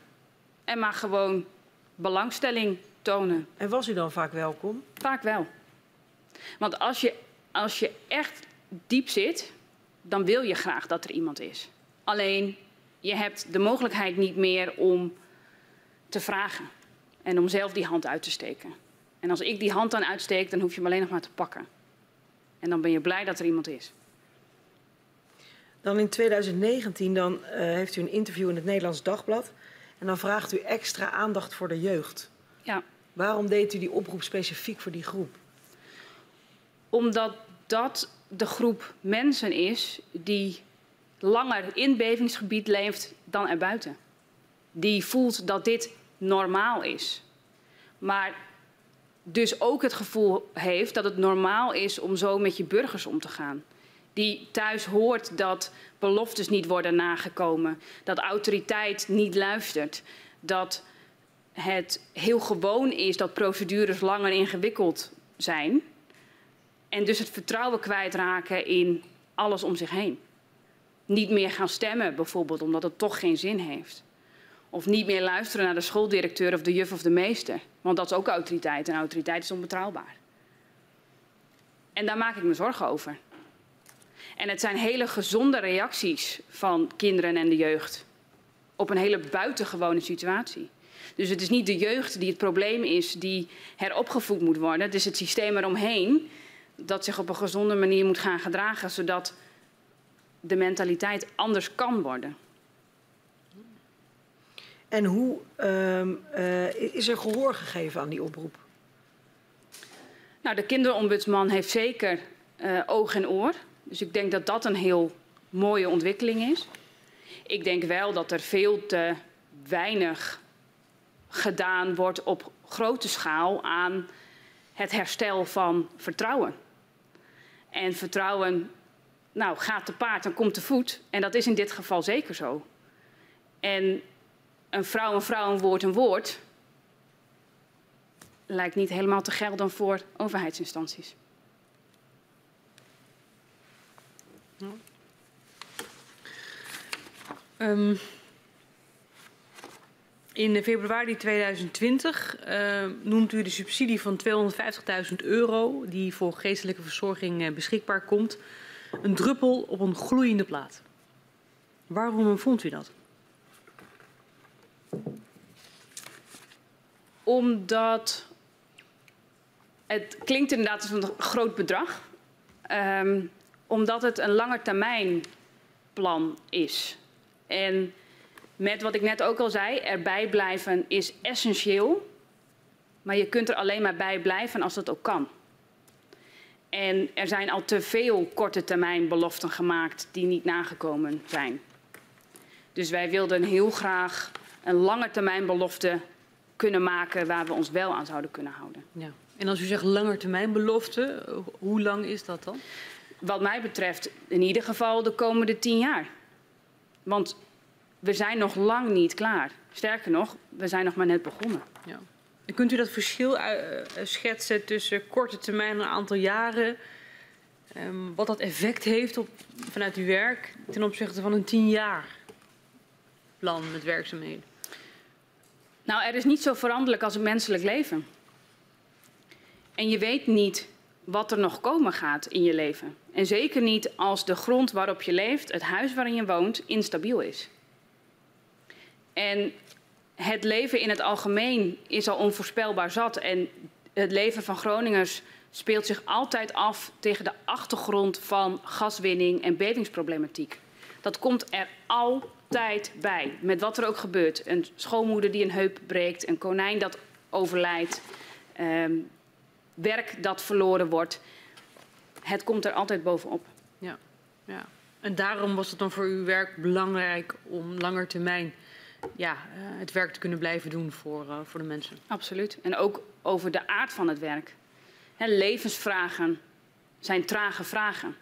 En maar gewoon belangstelling tonen. En was u dan vaak welkom? Vaak wel. Want als je, als je echt diep zit, dan wil je graag dat er iemand is. Alleen je hebt de mogelijkheid niet meer om te vragen. En om zelf die hand uit te steken. En als ik die hand dan uitsteek, dan hoef je hem alleen nog maar te pakken. En dan ben je blij dat er iemand is. Dan in 2019 dan, uh, heeft u een interview in het Nederlands Dagblad. En dan vraagt u extra aandacht voor de jeugd. Ja. Waarom deed u die oproep specifiek voor die groep? Omdat dat de groep mensen is die langer in bevingsgebied leeft dan erbuiten. Die voelt dat dit normaal is. Maar dus ook het gevoel heeft dat het normaal is om zo met je burgers om te gaan. Die thuis hoort dat beloftes niet worden nagekomen, dat autoriteit niet luistert, dat het heel gewoon is dat procedures lang en ingewikkeld zijn. En dus het vertrouwen kwijtraken in alles om zich heen. Niet meer gaan stemmen bijvoorbeeld, omdat het toch geen zin heeft. Of niet meer luisteren naar de schooldirecteur of de juf of de meester. Want dat is ook autoriteit en autoriteit is onbetrouwbaar. En daar maak ik me zorgen over. En het zijn hele gezonde reacties van kinderen en de jeugd op een hele buitengewone situatie. Dus het is niet de jeugd die het probleem is, die heropgevoed moet worden. Het is het systeem eromheen dat zich op een gezonde manier moet gaan gedragen, zodat de mentaliteit anders kan worden. En hoe um, uh, is er gehoor gegeven aan die oproep? Nou, de kinderombudsman heeft zeker uh, oog en oor. Dus ik denk dat dat een heel mooie ontwikkeling is. Ik denk wel dat er veel te weinig gedaan wordt op grote schaal aan het herstel van vertrouwen. En vertrouwen, nou, gaat te paard, dan komt te voet. En dat is in dit geval zeker zo. En een vrouw een vrouw, een woord een woord, lijkt niet helemaal te gelden voor overheidsinstanties. Um, in februari 2020 uh, noemt u de subsidie van 250.000 euro die voor geestelijke verzorging uh, beschikbaar komt een druppel op een gloeiende plaat. Waarom vond u dat? Omdat het klinkt inderdaad als een groot bedrag. Um, omdat het een langetermijnplan is. En met wat ik net ook al zei, erbij blijven is essentieel. Maar je kunt er alleen maar bij blijven als dat ook kan. En er zijn al te veel korte termijn beloften gemaakt die niet nagekomen zijn. Dus wij wilden heel graag een lange termijn belofte kunnen maken waar we ons wel aan zouden kunnen houden. Ja. En als u zegt langetermijnbelofte, hoe lang is dat dan? Wat mij betreft in ieder geval de komende tien jaar. Want we zijn nog lang niet klaar. Sterker nog, we zijn nog maar net begonnen. Ja. En kunt u dat verschil uh, schetsen tussen korte termijn en een aantal jaren? Um, wat dat effect heeft op, vanuit uw werk ten opzichte van een tien jaar plan met werkzaamheden? Nou, er is niet zo veranderlijk als het menselijk leven. En je weet niet wat er nog komen gaat in je leven. En zeker niet als de grond waarop je leeft, het huis waarin je woont, instabiel is. En het leven in het algemeen is al onvoorspelbaar zat. En het leven van Groningers speelt zich altijd af tegen de achtergrond van gaswinning en bevingsproblematiek. Dat komt er altijd bij, met wat er ook gebeurt. Een schoonmoeder die een heup breekt, een konijn dat overlijdt, um, werk dat verloren wordt. Het komt er altijd bovenop. Ja, ja. En daarom was het dan voor uw werk belangrijk om langer termijn ja, eh, het werk te kunnen blijven doen voor, uh, voor de mensen. Absoluut. En ook over de aard van het werk. He, levensvragen zijn trage vragen.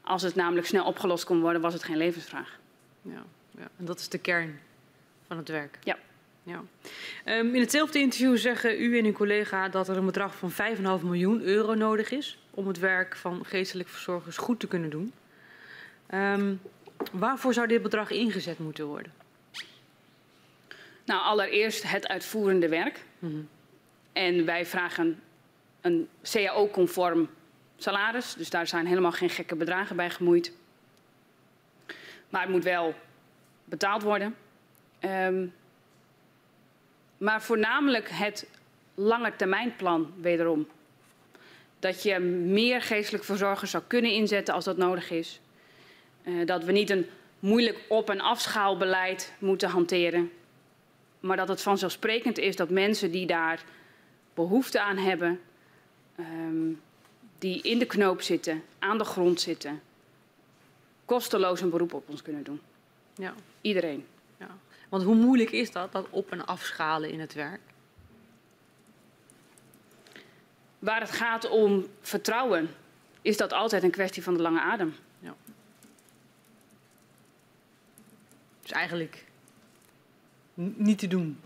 Als het namelijk snel opgelost kon worden, was het geen levensvraag. Ja, ja. en dat is de kern van het werk. Ja. Ja. Um, in hetzelfde interview zeggen u en uw collega dat er een bedrag van 5,5 miljoen euro nodig is om het werk van geestelijk verzorgers goed te kunnen doen. Um, waarvoor zou dit bedrag ingezet moeten worden? Nou, allereerst het uitvoerende werk. Mm -hmm. En wij vragen een CAO-conform salaris. Dus daar zijn helemaal geen gekke bedragen bij gemoeid. Maar het moet wel betaald worden. Um, maar voornamelijk het langetermijnplan wederom. Dat je meer geestelijk verzorgers zou kunnen inzetten als dat nodig is. Uh, dat we niet een moeilijk op- en afschaalbeleid moeten hanteren. Maar dat het vanzelfsprekend is dat mensen die daar behoefte aan hebben, um, die in de knoop zitten, aan de grond zitten, kosteloos een beroep op ons kunnen doen. Ja. Iedereen. Want hoe moeilijk is dat, dat op- en afschalen in het werk? Waar het gaat om vertrouwen, is dat altijd een kwestie van de lange adem. Ja. Dus eigenlijk niet te doen.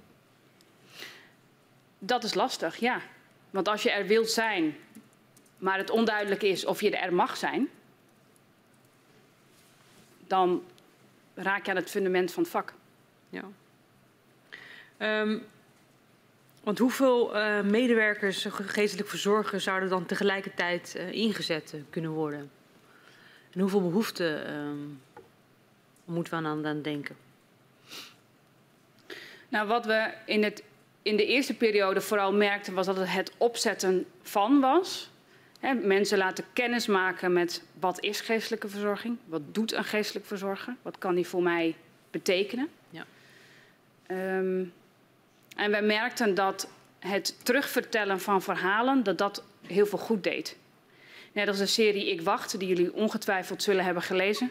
Dat is lastig, ja. Want als je er wilt zijn, maar het onduidelijk is of je er mag zijn, dan raak je aan het fundament van het vak. Ja. Um, want hoeveel uh, medewerkers, geestelijk verzorgers, zouden dan tegelijkertijd uh, ingezet kunnen worden? En hoeveel behoeften um, moeten we aan, aan denken? Nou, wat we in, het, in de eerste periode vooral merkten, was dat het het opzetten van was. Mensen laten kennis maken met wat is geestelijke verzorging, wat doet een geestelijk verzorger, wat kan die voor mij betekenen. Um, en wij merkten dat het terugvertellen van verhalen, dat dat heel veel goed deed. Net als de serie Ik Wacht, die jullie ongetwijfeld zullen hebben gelezen,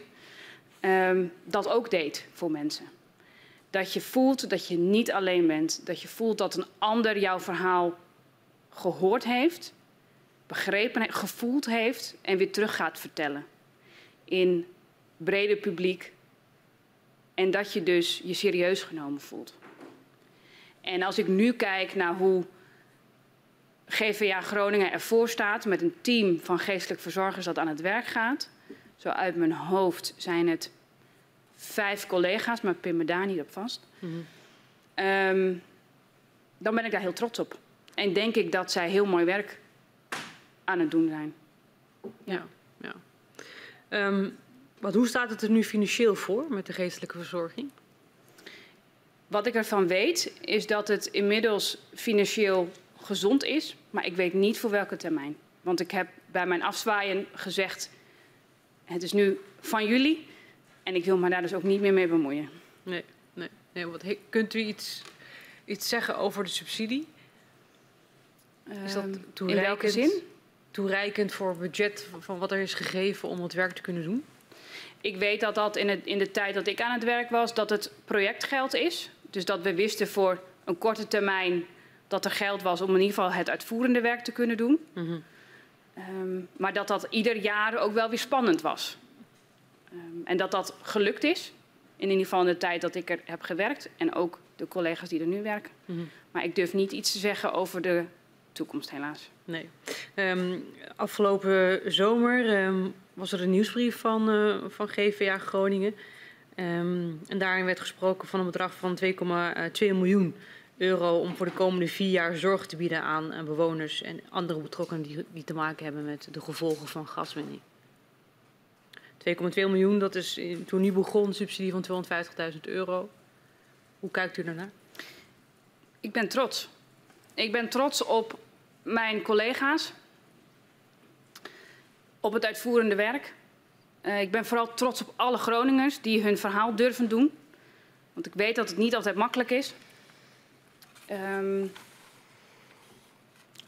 um, dat ook deed voor mensen. Dat je voelt dat je niet alleen bent, dat je voelt dat een ander jouw verhaal gehoord heeft, begrepen, gevoeld heeft en weer terug gaat vertellen. In breder publiek. En dat je dus je serieus genomen voelt. En als ik nu kijk naar hoe GVA Groningen ervoor staat met een team van geestelijk verzorgers dat aan het werk gaat. Zo uit mijn hoofd zijn het vijf collega's, maar pin me daar niet op vast. Mm -hmm. um, dan ben ik daar heel trots op. En denk ik dat zij heel mooi werk aan het doen zijn. Ja, ja. Um, wat, hoe staat het er nu financieel voor met de geestelijke verzorging? Wat ik ervan weet, is dat het inmiddels financieel gezond is, maar ik weet niet voor welke termijn. Want ik heb bij mijn afzwaaien gezegd, Het is nu van jullie en ik wil me daar dus ook niet meer mee bemoeien. Nee, nee, nee. Wat, he- kunt u iets, iets zeggen over de subsidie? Is dat Ehm, in toereikend? welke zin? Toereikend voor het budget van wat er is gegeven om het werk te kunnen doen? Ik weet dat dat in, het, in de tijd dat ik aan het werk was, dat het projectgeld is. Dus dat we wisten voor een korte termijn dat er geld was om in ieder geval het uitvoerende werk te kunnen doen. Mhm. Ehm, maar dat dat ieder jaar ook wel weer spannend was. Ehm, en dat dat gelukt is, in ieder geval in de tijd dat ik er heb gewerkt. En ook de collega's die er nu werken. Mhm. Maar ik durf niet iets te zeggen over de toekomst, helaas. Nee. Ehm, afgelopen zomer was er een nieuwsbrief van, eh, van GVA Groningen. Ehm, en daarin werd gesproken van een bedrag van 2,2 miljoen euro om voor de komende vier jaar zorg te bieden aan eh, bewoners en andere betrokkenen die, die te maken hebben met de gevolgen van gaswinning. 2,2 miljoen, dat is in- toen nu begon een subsidie van 250.000 euro. Hoe kijkt u daarnaar? Ik ben trots. Ik ben trots op mijn collega's, op het uitvoerende werk. Eh, ik ben vooral trots op alle Groningers die hun verhaal durven doen. Want ik weet dat het niet altijd makkelijk is. Ehm,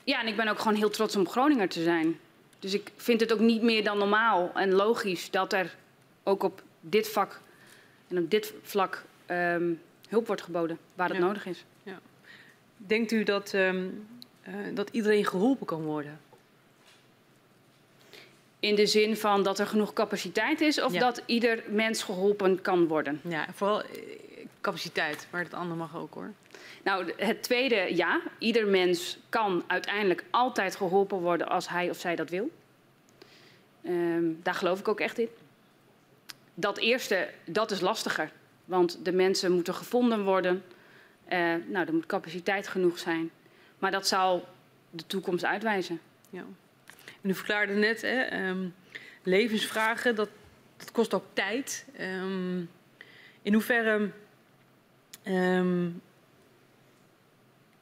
ja, en ik ben ook gewoon heel trots om Groninger te zijn. Dus ik vind het ook niet meer dan normaal en logisch dat er ook op dit vak en op dit vlak ehm, hulp wordt geboden waar het Ja. nodig is. Denkt u dat, ehm, eh, dat iedereen geholpen kan worden? In de zin van dat er genoeg capaciteit is of Ja. dat ieder mens geholpen kan worden? Ja, vooral eh, capaciteit, maar het andere mag ook hoor. Nou, het tweede ja. Ieder mens kan uiteindelijk altijd geholpen worden als hij of zij dat wil. Ehm, daar geloof ik ook echt in. Dat eerste, dat is lastiger. Want de mensen moeten gevonden worden. Eh, nou, er moet capaciteit genoeg zijn. Maar dat zal de toekomst uitwijzen. Ja. U verklaarde net, hè, ehm, levensvragen, dat, dat kost ook tijd. Ehm, in hoeverre ehm,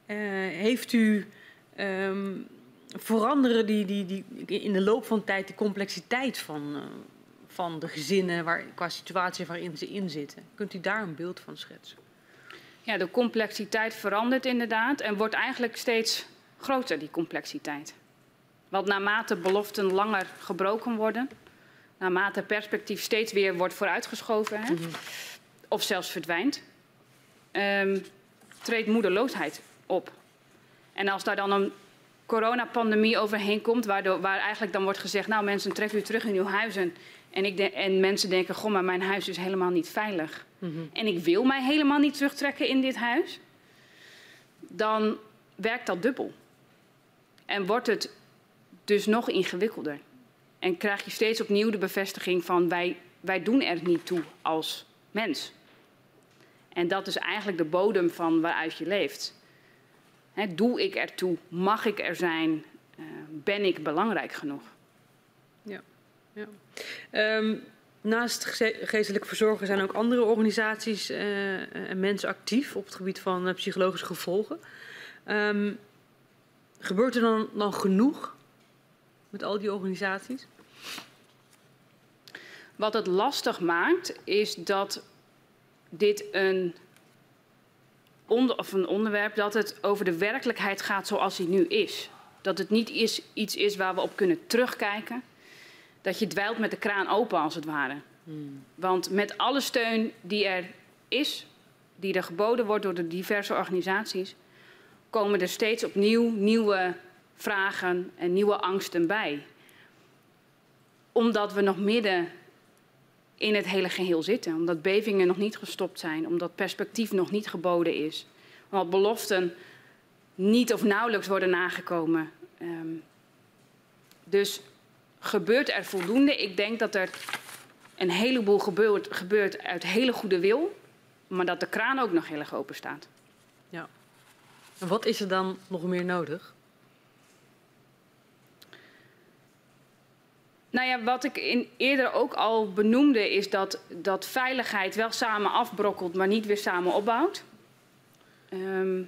eh, heeft u veranderen die, die, die, in de loop van tijd de complexiteit van, eh, van de gezinnen waar, qua situatie waarin ze in zitten? Kunt u daar een beeld van schetsen? Ja, de complexiteit verandert inderdaad en wordt eigenlijk steeds groter, die complexiteit. Want naarmate beloften langer gebroken worden, naarmate perspectief steeds weer wordt vooruitgeschoven hè, of zelfs verdwijnt, ehm, treedt moedeloosheid op. En als daar dan een coronapandemie overheen komt, waardoor, waar eigenlijk dan wordt gezegd, nou mensen, trek u terug in uw huizen. En, ik de- en mensen denken, goh, maar mijn huis is helemaal niet veilig en ik wil mij helemaal niet terugtrekken in dit huis, dan werkt dat dubbel. En wordt het dus nog ingewikkelder. En krijg je steeds opnieuw de bevestiging van wij, wij doen er niet toe als mens. En dat is eigenlijk de bodem van waaruit je leeft. Doe ik ertoe? Mag ik er zijn? Eh, ben ik belangrijk genoeg? Ehm, naast geestelijke verzorgen zijn ook andere organisaties eh, en mensen actief op het gebied van eh, psychologische gevolgen. Ehm, gebeurt er dan, dan genoeg met al die organisaties? Wat het lastig maakt, is dat dit een, onder, of een onderwerp dat het over de werkelijkheid gaat zoals die nu is. Dat het niet is, iets is waar we op kunnen terugkijken. Dat je dweilt met de kraan open, als het ware. Want met alle steun die er is, die er geboden wordt door de diverse organisaties, komen er steeds opnieuw nieuwe vragen en nieuwe angsten bij. Omdat we nog midden in het hele geheel zitten. Omdat bevingen nog niet gestopt zijn, omdat perspectief nog niet geboden is. Omdat beloften niet of nauwelijks worden nagekomen. Ehm, dus gebeurt er voldoende? Ik denk dat er een heleboel gebeurt, gebeurt uit hele goede wil, maar dat de kraan ook nog heel erg open staat. Ja. En wat is er dan nog meer nodig? Nou ja, wat ik in, eerder ook al benoemde, is dat, dat veiligheid wel samen afbrokkelt, maar niet weer samen opbouwt. Ehm,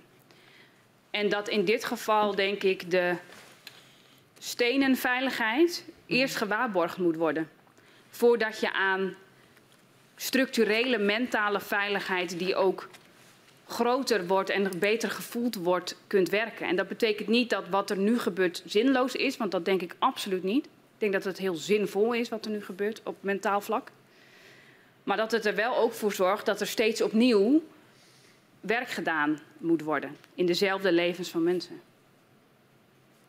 en dat in dit geval, denk ik, de stenen veiligheid eerst gewaarborgd moet worden. voordat je aan structurele mentale veiligheid die ook groter wordt en beter gevoeld wordt, kunt werken. En dat betekent niet dat wat er nu gebeurt zinloos is, want dat denk ik absoluut niet. Ik denk dat het heel zinvol is wat er nu gebeurt op mentaal vlak. Maar dat het er wel ook voor zorgt dat er steeds opnieuw werk gedaan moet worden in dezelfde levens van mensen.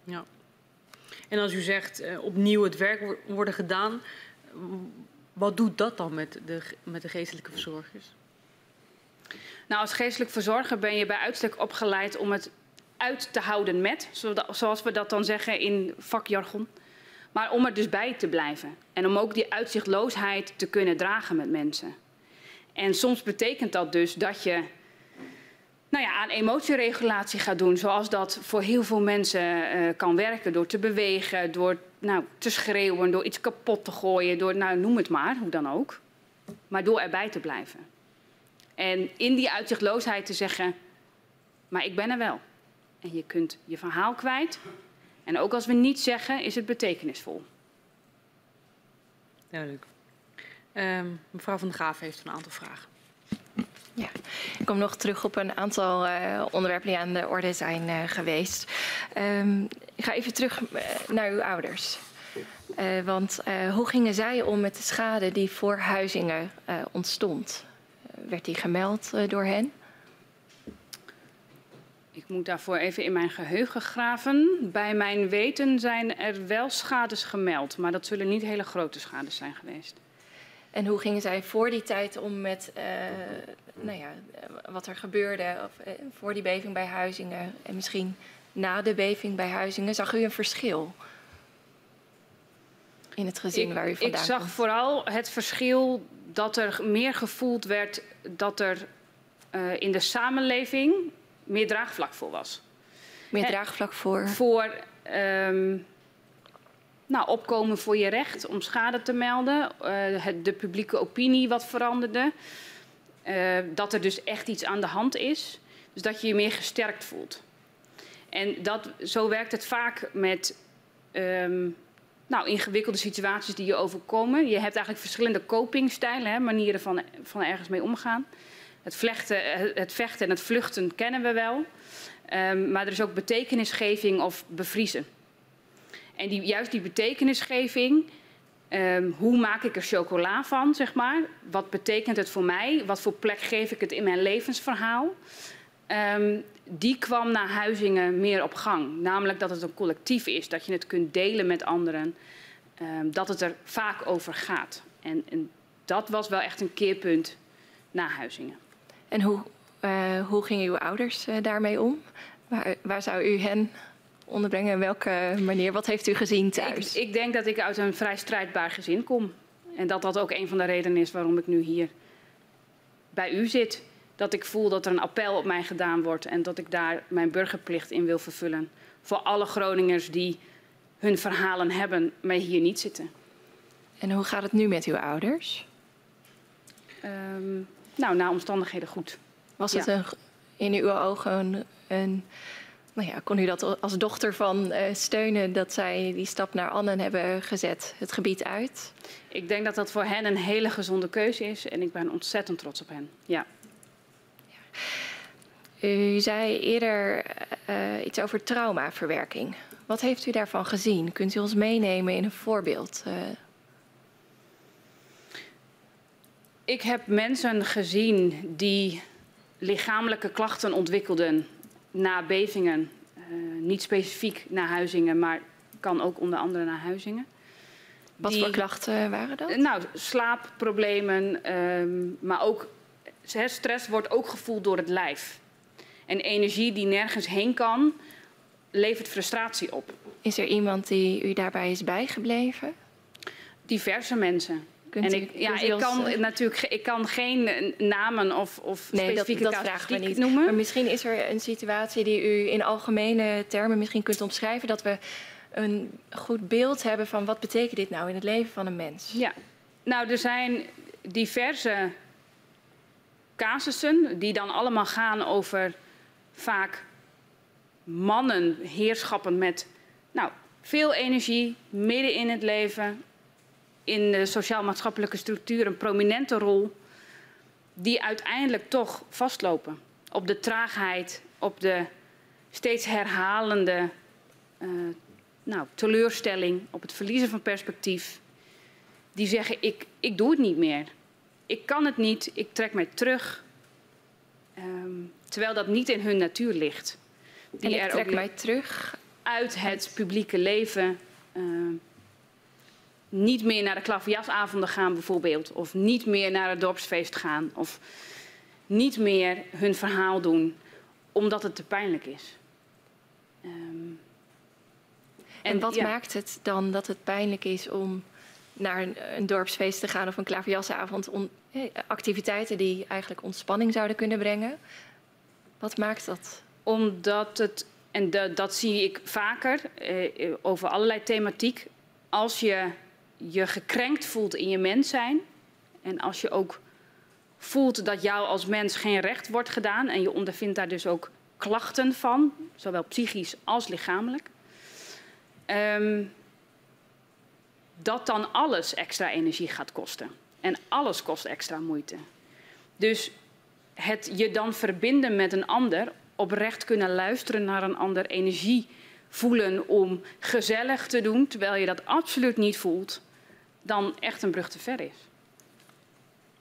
Ja. En als u zegt uh, opnieuw het werk worden gedaan, wat doet dat dan met de, met de geestelijke verzorgers? Nou, als geestelijk verzorger ben je bij uitstek opgeleid om het uit te houden met, zoals we dat dan zeggen in vakjargon. Maar om er dus bij te blijven. En om ook die uitzichtloosheid te kunnen dragen met mensen. En soms betekent dat dus dat je nou ja, aan emotieregulatie gaat doen. Zoals dat voor heel veel mensen uh, kan werken. Door te bewegen, door nou, te schreeuwen, door iets kapot te gooien. Door, nou, noem het maar, hoe dan ook. Maar door erbij te blijven. En in die uitzichtloosheid te zeggen, maar ik ben er wel. En je kunt je verhaal kwijt. En ook als we niet zeggen, is het betekenisvol. Duidelijk. Uh, mevrouw van der Graaf heeft een aantal vragen. Ja, ik kom nog terug op een aantal uh, onderwerpen die aan de orde zijn uh, geweest. Um, ik ga even terug uh, naar uw ouders. want hoe gingen zij om met de schade die voor Huizingen ontstond? werd die gemeld door hen? Ik moet daarvoor even in mijn geheugen graven. Bij mijn weten zijn er wel schades gemeld, maar dat zullen niet hele grote schades zijn geweest. En hoe gingen zij voor die tijd om met uh, nou ja, wat er gebeurde of, uh, voor die beving bij Huizingen en misschien na de beving bij Huizingen? Zag u een verschil in het gezin ik, waar u vandaan Ik zag komt? vooral het verschil dat er meer gevoeld werd dat er uh, in de samenleving meer draagvlak voor was. Meer draagvlak voor? Voor um, nou, opkomen voor je recht om schade te melden. Uh, het, de publieke opinie wat veranderde. Uh, dat er dus echt iets aan de hand is. Dus dat je je meer gesterkt voelt. En dat, zo werkt het vaak met um, nou, ingewikkelde situaties die je overkomen. Je hebt eigenlijk verschillende copingstijlen, hè, manieren van, van ergens mee omgaan. Het, vlechten, het vechten en het vluchten kennen we wel. Um, maar er is ook betekenisgeving of bevriezen. En die, juist die betekenisgeving, um, hoe maak ik er chocola van, zeg maar? Wat betekent het voor mij? Wat voor plek geef ik het in mijn levensverhaal? Um, die kwam na Huizingen meer op gang. Namelijk dat het een collectief is, dat je het kunt delen met anderen. Dat het er vaak over gaat. En, en dat was wel echt een keerpunt na Huizingen. En hoe, uh, hoe gingen uw ouders uh, daarmee om? Waar, waar zou u hen onderbrengen? Welke manier? Wat heeft u gezien thuis? Ik, ik, denk dat ik uit een vrij strijdbaar gezin kom. En dat dat ook een van de redenen is waarom ik nu hier bij u zit. Dat ik voel dat er een appel op mij gedaan wordt en dat ik daar mijn burgerplicht in wil vervullen. Voor alle Groningers die hun verhalen hebben, maar hier niet zitten. En hoe gaat het nu met uw ouders? Um, nou, na omstandigheden goed. Was het ja. een, in uw ogen een, een nou ja, kon u dat als dochter van uh, steunen dat zij die stap naar Annen hebben gezet, het gebied uit? Ik denk dat dat voor hen een hele gezonde keuze is en ik ben ontzettend trots op hen. Ja. ja. U zei eerder uh, iets over traumaverwerking. Wat heeft u daarvan gezien? Kunt u ons meenemen in een voorbeeld? Uh... Ik heb mensen gezien die lichamelijke klachten ontwikkelden na bevingen. Uh, niet specifiek na Huizingen, maar kan ook onder andere naar Huizingen. Wat die, voor klachten waren dat? Nou, slaapproblemen, um, maar ook stress wordt ook gevoeld door het lijf. En energie die nergens heen kan, levert frustratie op. Is er iemand die u daarbij is bijgebleven? Diverse mensen. Kunt en ik, u, ja, ik kan natuurlijk ik kan geen namen of, of nee, specifieke dat, dat vragen we niet. noemen. Maar misschien is er een situatie die u in algemene termen misschien kunt omschrijven, dat we een goed beeld hebben van wat betekent dit nou in het leven van een mens. Ja, nou er zijn diverse casussen die dan allemaal gaan over vaak mannen, heerschappen met nou, veel energie, midden in het leven, in de sociaal-maatschappelijke structuur een prominente rol, die uiteindelijk toch vastlopen op de traagheid, op de steeds herhalende uh, nou, teleurstelling, op het verliezen van perspectief. Die zeggen: ik, ik doe het niet meer. Ik kan het niet, ik trek mij terug. Um, terwijl dat niet in hun natuur ligt. Die en ik trek mij terug uit het publieke leven. Uh, niet meer naar de klaverjasavonden gaan bijvoorbeeld. Of niet meer naar het dorpsfeest gaan. Of niet meer hun verhaal doen omdat het te pijnlijk is. Um, en, wat maakt het dan dat het pijnlijk is om naar een, een dorpsfeest te gaan of een klaverjasavond? Om, eh, activiteiten die eigenlijk ontspanning zouden kunnen brengen. Wat maakt dat? Omdat het, en de, dat zie ik vaker eh, over allerlei thematiek. Als je je gekrenkt voelt in je mens zijn. En als je ook voelt dat jou als mens geen recht wordt gedaan. En je ondervindt daar dus ook klachten van, zowel psychisch als lichamelijk. Um, dat dan alles extra energie gaat kosten. En alles kost extra moeite. Dus het je dan verbinden met een ander, oprecht kunnen luisteren naar een ander, energie voelen om gezellig te doen, terwijl je dat absoluut niet voelt, dan echt een brug te ver is.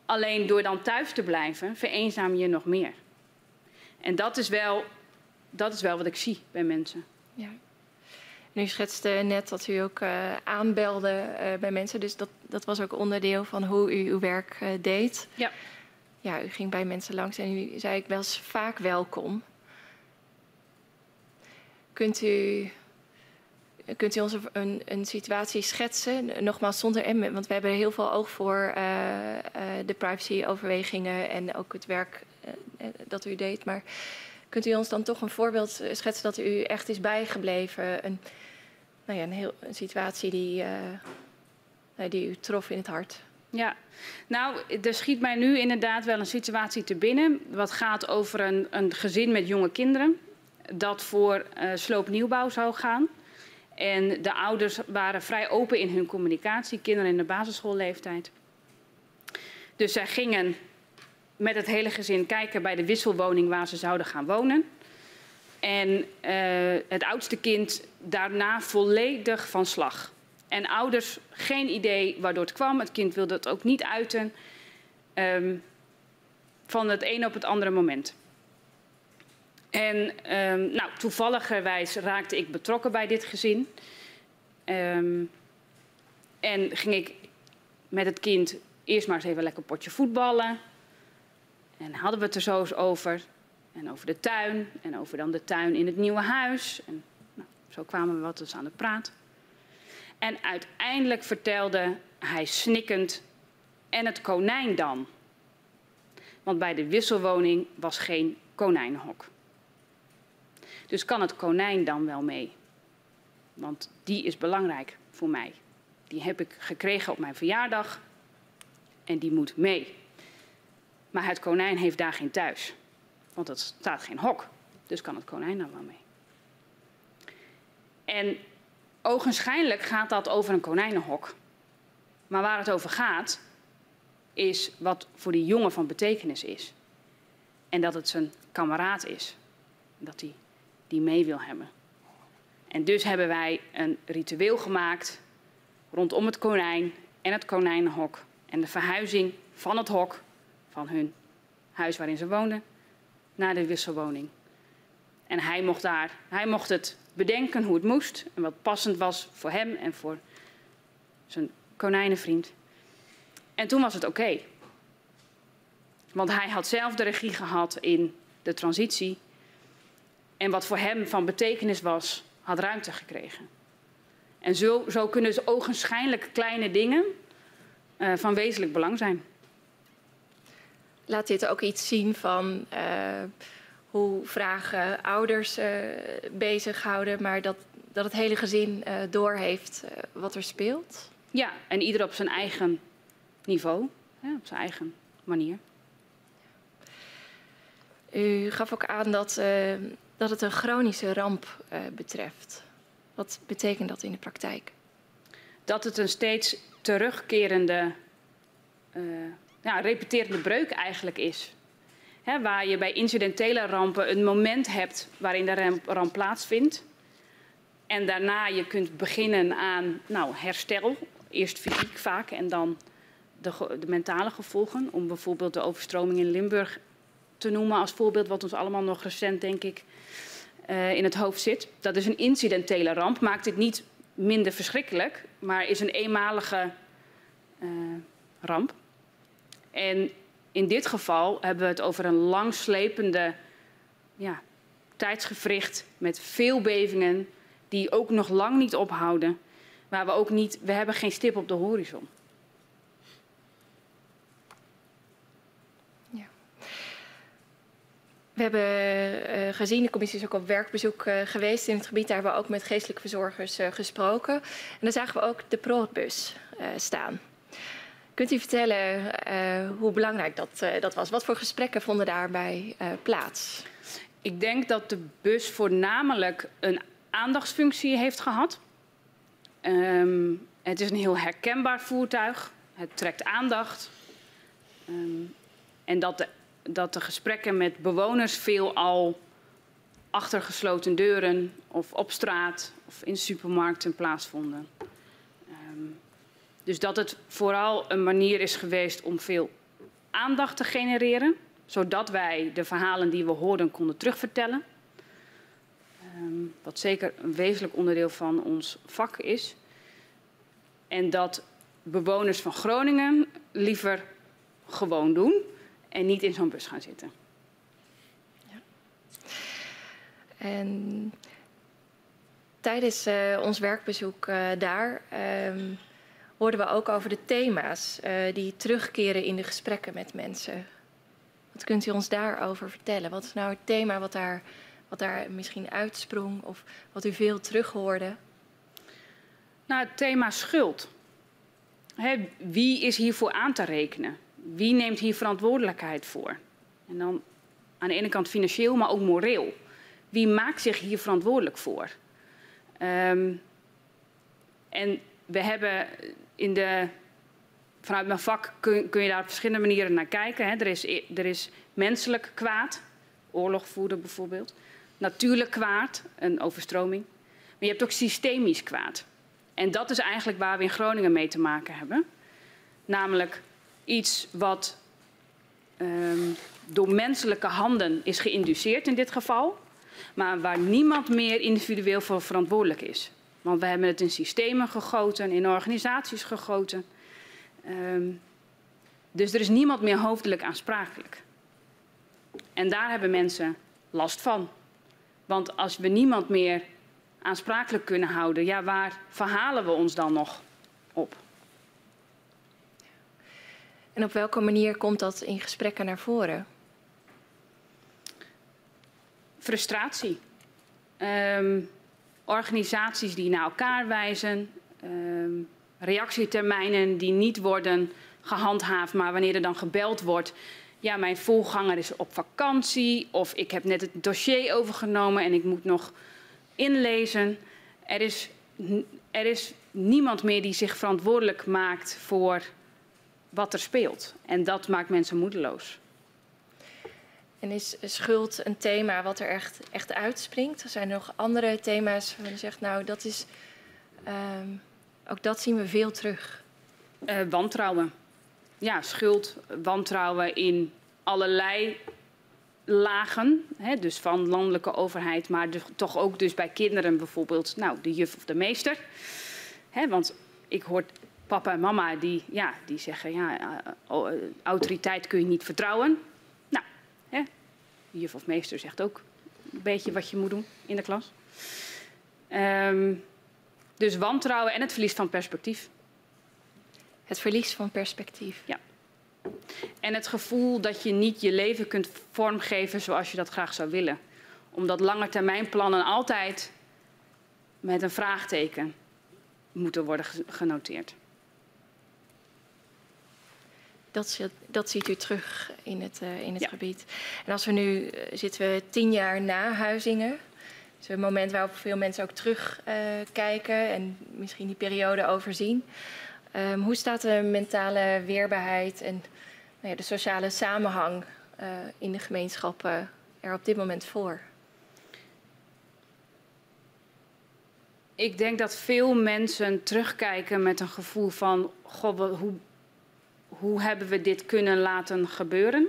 Alleen door dan thuis te blijven, vereenzaam je nog meer. En dat is wel, dat is wel wat ik zie bij mensen. Ja. En u schetste net dat u ook uh, aanbelde uh, bij mensen. Dus dat, dat was ook onderdeel van hoe u uw werk uh, deed. Ja. Ja, u ging bij mensen langs en u zei ik wel eens vaak welkom. Kunt u, kunt u ons een, een situatie schetsen? Nogmaals, zonder M, want we hebben heel veel oog voor de privacyoverwegingen en ook het werk dat u deed. Maar kunt u ons dan toch een voorbeeld schetsen dat u echt is bijgebleven? Een, nou ja, een, heel, situatie die, die u trof in het hart. Ja, nou, er schiet mij nu inderdaad wel een situatie te binnen. Wat gaat over een, een gezin met jonge kinderen. Dat voor sloopnieuwbouw zou gaan. En de ouders waren vrij open in hun communicatie, kinderen in de basisschoolleeftijd. Dus zij gingen met het hele gezin kijken bij de wisselwoning waar ze zouden gaan wonen. En uh, het oudste kind daarna volledig van slag. En ouders geen idee waardoor het kwam. Het kind wilde het ook niet uiten. Um, van het een op het andere moment. En um, nou, toevalligerwijs raakte ik betrokken bij dit gezin. Um, en ging ik met het kind eerst maar eens even lekker potje voetballen. En hadden we het er zo eens over. En over de tuin. En over dan de tuin in het nieuwe huis. En nou, zo kwamen we wat eens aan de praat. En uiteindelijk vertelde hij snikkend. En het konijn dan? Want bij de wisselwoning was geen konijnenhok. Dus kan het konijn dan wel mee? Want die is belangrijk voor mij. Die heb ik gekregen op mijn verjaardag. En die moet mee. Maar het konijn heeft daar geen thuis. Want het staat geen hok. Dus kan het konijn dan wel mee. En ogenschijnlijk gaat dat over een konijnenhok. Maar waar het over gaat, is wat voor die jongen van betekenis is. En dat het zijn kameraad is. Dat hij die mee wil hebben. En dus hebben wij een ritueel gemaakt rondom het konijn en het konijnenhok. En de verhuizing van het hok van hun huis waarin ze woonden naar de wisselwoning. En hij mocht daar, hij mocht het bedenken hoe het moest en wat passend was voor hem en voor zijn konijnenvriend. En toen was het oké. Want hij had zelf de regie gehad in de transitie. En wat voor hem van betekenis was, had ruimte gekregen. En zo, zo kunnen ze ogenschijnlijk kleine dingen uh, van wezenlijk belang zijn laat dit ook iets zien van uh, hoe vragen ouders uh, bezighouden, maar dat, dat het hele gezin doorheeft wat er speelt? Ja, en ieder op zijn eigen niveau, ja, op zijn eigen manier. U gaf ook aan dat, dat het een chronische ramp betreft. Wat betekent dat in de praktijk? Dat het een steeds terugkerende, uh, ja, repeterende breuk eigenlijk is. Waar je bij incidentele rampen een moment hebt waarin de ramp, ramp plaatsvindt. En daarna je kunt beginnen aan nou, herstel. Eerst fysiek vaak en dan de, de, mentale gevolgen. Om bijvoorbeeld de overstroming in Limburg te noemen als voorbeeld, wat ons allemaal nog recent, denk ik, uh, in het hoofd zit. Dat is een incidentele ramp. Maakt het niet minder verschrikkelijk, maar is een eenmalige uh, ramp. En in dit geval hebben we het over een langslepende ja, tijdsgevricht met veel bevingen die ook nog lang niet ophouden. Waar we ook niet, we hebben geen stip op de horizon. We hebben uh, gezien, de commissie is ook op werkbezoek uh, geweest in het gebied. Daar hebben we ook met geestelijke verzorgers uh, gesproken. En daar zagen we ook de Prootbus staan. Kunt u vertellen hoe belangrijk dat, dat was? Wat voor gesprekken vonden daarbij plaats? Ik denk dat de bus voornamelijk een aandachtsfunctie heeft gehad. Um, het is een heel herkenbaar voertuig. Het trekt aandacht. Um, en dat de, dat de gesprekken met bewoners veelal achter gesloten deuren of op straat of in supermarkten plaatsvonden. Dus dat het vooral een manier is geweest om veel aandacht te genereren, zodat wij de verhalen die we hoorden konden terugvertellen. Um, wat zeker een wezenlijk onderdeel van ons vak is. En dat bewoners van Groningen liever gewoon doen en niet in zo'n bus gaan zitten. Ja. En tijdens uh, ons werkbezoek uh, daar. Um, hoorden we ook over de thema's uh, die terugkeren in de gesprekken met mensen. Wat kunt u ons daarover vertellen? Wat is nou het thema wat daar, wat daar misschien uitsprong of wat u veel terughoorde? Nou, het thema schuld. He, wie is hiervoor aan te rekenen? Wie neemt hier verantwoordelijkheid voor? En dan aan de ene kant financieel, maar ook moreel. Wie maakt zich hier verantwoordelijk voor? Um, en we hebben in de, vanuit mijn vak kun, kun, je daar op verschillende manieren naar kijken. Hè. Er, is, er is menselijk kwaad, oorlog voeren bijvoorbeeld. Natuurlijk kwaad, een overstroming. Maar je hebt ook systemisch kwaad. En dat is eigenlijk waar we in Groningen mee te maken hebben. Namelijk iets wat um, door menselijke handen is geïnduceerd in dit geval. Maar waar niemand meer individueel voor verantwoordelijk is. Want we hebben het in systemen gegoten, in organisaties gegoten. Um, dus er is niemand meer hoofdelijk aansprakelijk. En daar hebben mensen last van. Want als we niemand meer aansprakelijk kunnen houden, ja, waar verhalen we ons dan nog op? En op welke manier komt dat in gesprekken naar voren? Frustratie. Um, organisaties die naar elkaar wijzen, um, reactietermijnen die niet worden gehandhaafd, maar wanneer er dan gebeld wordt, ja, mijn voorganger is op vakantie of ik heb net het dossier overgenomen en ik moet nog inlezen. Er is, er is niemand meer die zich verantwoordelijk maakt voor wat er speelt. En dat maakt mensen moedeloos. En is schuld een thema wat er echt, echt uitspringt? Er zijn er nog andere thema's waarvan je zegt, nou, dat is. Um, ook dat zien we veel terug. Uh, wantrouwen. Ja, schuld, wantrouwen in allerlei lagen. Hè, dus van landelijke overheid, maar dus, toch ook dus bij kinderen bijvoorbeeld, nou, de juf of de meester. Hè, want ik hoor papa en mama die, ja, die zeggen, ja, uh, autoriteit kun je niet vertrouwen. Hè? De juf of meester zegt ook een beetje wat je moet doen in de klas. Um, dus wantrouwen en het verlies van perspectief. Het verlies van perspectief. Ja. En het gevoel dat je niet je leven kunt vormgeven zoals je dat graag zou willen. Omdat langetermijnplannen altijd met een vraagteken moeten worden genoteerd. Dat, dat ziet u terug in het, uh, in het ja. gebied. En als we nu uh, zitten we tien jaar na Huizingen. Dat is een moment waarop veel mensen ook terugkijken uh, en misschien die periode overzien. Um, hoe staat de mentale weerbaarheid en nou ja, de sociale samenhang in de gemeenschappen er op dit moment voor? Ik denk dat veel mensen terugkijken met een gevoel van: Goh, hoe, hoe hebben we dit kunnen laten gebeuren?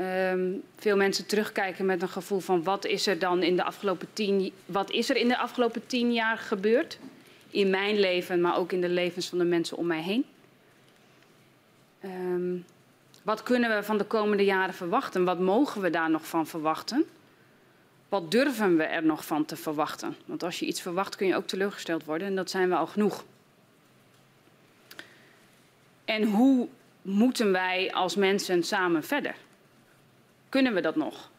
Um, veel mensen terugkijken met een gevoel van wat is er dan in de afgelopen tien, wat is er in de afgelopen tien jaar gebeurd? In mijn leven, maar ook in de levens van de mensen om mij heen. Um, wat kunnen we van de komende jaren verwachten? Wat mogen we daar nog van verwachten? Wat durven we er nog van te verwachten? Want als je iets verwacht kun je ook teleurgesteld worden en dat zijn we al genoeg. En hoe moeten wij als mensen samen verder? Kunnen we dat nog?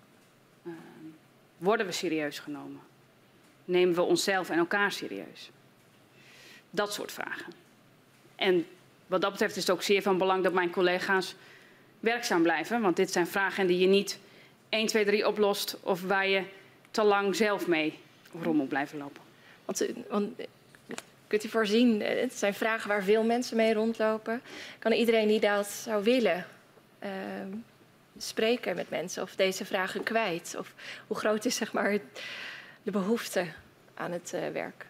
Uh, worden we serieus genomen? Nemen we onszelf en elkaar serieus? Dat soort vragen. En wat dat betreft is het ook zeer van belang dat mijn collega's werkzaam blijven. Want dit zijn vragen die je niet 1, 2, 3 oplost of waar je te lang zelf mee rond moet blijven lopen. Want, eh, want kunt u voorzien, eh, het zijn vragen waar veel mensen mee rondlopen. Kan iedereen die dat zou willen uh, spreken met mensen of deze vragen kwijt? Of hoe groot is zeg maar, de behoefte aan het uh, werk?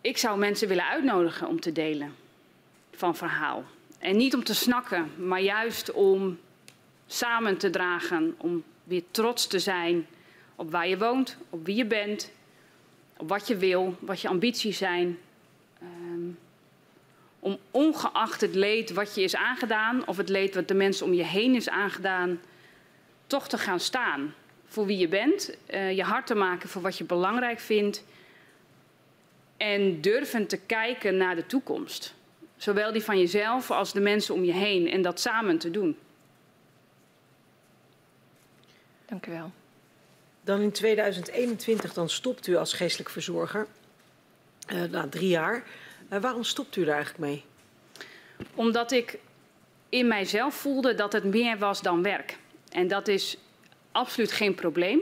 Ik zou mensen willen uitnodigen om te delen van verhaal. En niet om te snakken, maar juist om samen te dragen, om weer trots te zijn op waar je woont, op wie je bent, wat je wil, wat je ambities zijn. Um, om ongeacht het leed wat je is aangedaan, of het leed wat de mensen om je heen is aangedaan, toch te gaan staan voor wie je bent, uh, je hart te maken voor wat je belangrijk vindt en durven te kijken naar de toekomst. Zowel die van jezelf als de mensen om je heen en dat samen te doen. Dank u wel. Dan in 2021 dan stopt u als geestelijk verzorger. Uh, na drie jaar. Uh, waarom stopt u daar eigenlijk mee? Omdat ik in mijzelf voelde dat het meer was dan werk. En dat is absoluut geen probleem.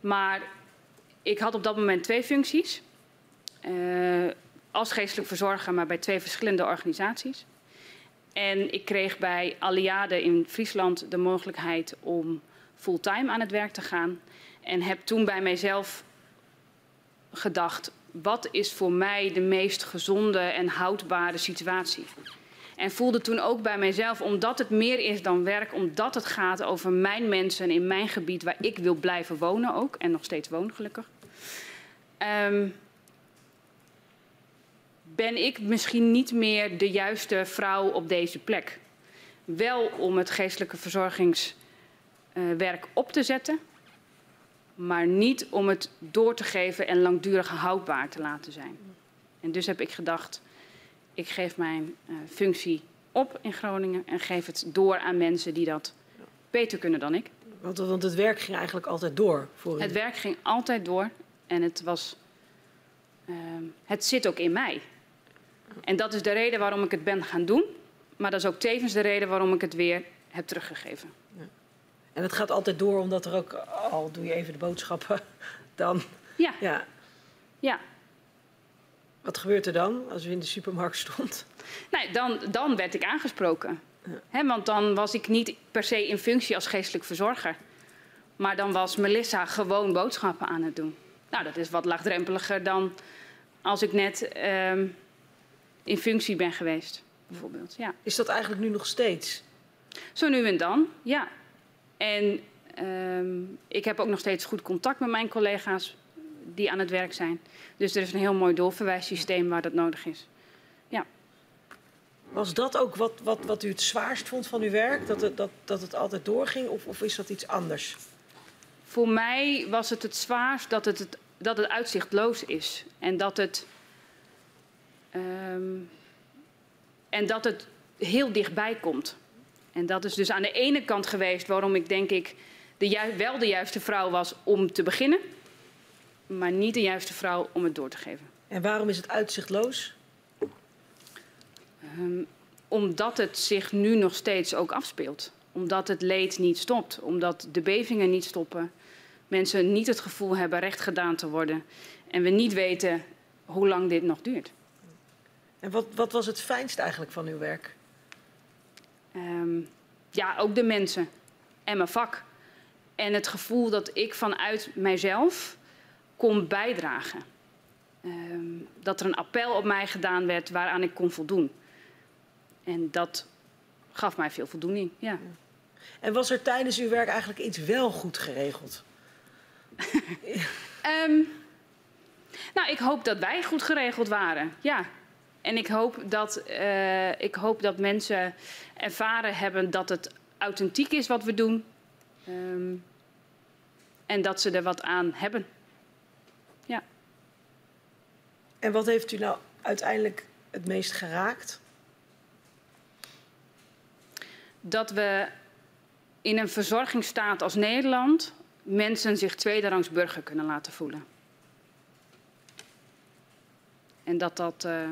Maar ik had op dat moment twee functies. Uh, als geestelijk verzorger, maar bij twee verschillende organisaties. En ik kreeg bij Alliade in Friesland de mogelijkheid om fulltime aan het werk te gaan. En heb toen bij mijzelf gedacht, wat is voor mij de meest gezonde en houdbare situatie? En voelde toen ook bij mijzelf, omdat het meer is dan werk, omdat het gaat over mijn mensen in mijn gebied waar ik wil blijven wonen ook, en nog steeds woon gelukkig. Um, ben ik misschien niet meer de juiste vrouw op deze plek. Wel om het geestelijke verzorgingswerk op te zetten, maar niet om het door te geven en langdurig houdbaar te laten zijn. En dus heb ik gedacht, ik geef mijn uh, functie op in Groningen en geef het door aan mensen die dat beter kunnen dan ik. Want, want het werk ging eigenlijk altijd door voor u? Het werk ging altijd door en het was. Uh, het zit ook in mij. En dat is de reden waarom ik het ben gaan doen. Maar dat is ook tevens de reden waarom ik het weer heb teruggegeven. Ja. En het gaat altijd door omdat er ook, al doe je even de boodschappen, dan... Ja. ja. Ja. Wat gebeurt er dan als u in de supermarkt stond? Nee, dan, dan werd ik aangesproken. Ja. want dan was ik niet per se in functie als geestelijk verzorger. Maar dan was Melissa gewoon boodschappen aan het doen. Nou, dat is wat laagdrempeliger dan als ik net um, in functie ben geweest, bijvoorbeeld. Ja. Is dat eigenlijk nu nog steeds? Zo nu en dan, ja. En um, ik heb ook nog steeds goed contact met mijn collega's die aan het werk zijn. Dus er is een heel mooi doorverwijssysteem waar dat nodig is. Ja. Was dat ook wat, wat, wat u het zwaarst vond van uw werk? Dat het, dat, dat het altijd doorging? Of, of is dat iets anders? Voor mij was het het zwaarst dat het, het, dat het uitzichtloos is. En dat het Um, en dat het heel dichtbij komt. En dat is dus aan de ene kant geweest waarom ik denk ik de wel de juiste vrouw was om te beginnen, maar niet de juiste vrouw om het door te geven. En waarom is het uitzichtloos? Um, omdat het zich nu nog steeds ook afspeelt. Omdat het leed niet stopt. Omdat de bevingen niet stoppen. Mensen niet het gevoel hebben recht gedaan te worden. En we niet weten hoe lang dit nog duurt. En wat, wat was het fijnst eigenlijk van uw werk? Ehm, ja, ook de mensen en mijn vak. En het gevoel dat ik vanuit mijzelf kon bijdragen. Ehm, dat er een appel op mij gedaan werd waaraan ik kon voldoen. En dat gaf mij veel voldoening, ja. En was er tijdens uw werk eigenlijk iets wel goed geregeld? Ehm, nou, ik hoop dat wij goed geregeld waren, ja. En ik hoop dat, eh, ik hoop dat mensen ervaren hebben dat het authentiek is wat we doen. Ehm, en dat ze er wat aan hebben. Ja. En wat heeft u nou uiteindelijk het meest geraakt? Dat we in een verzorgingsstaat als Nederland mensen zich tweederangs burger kunnen laten voelen. En dat dat, uh,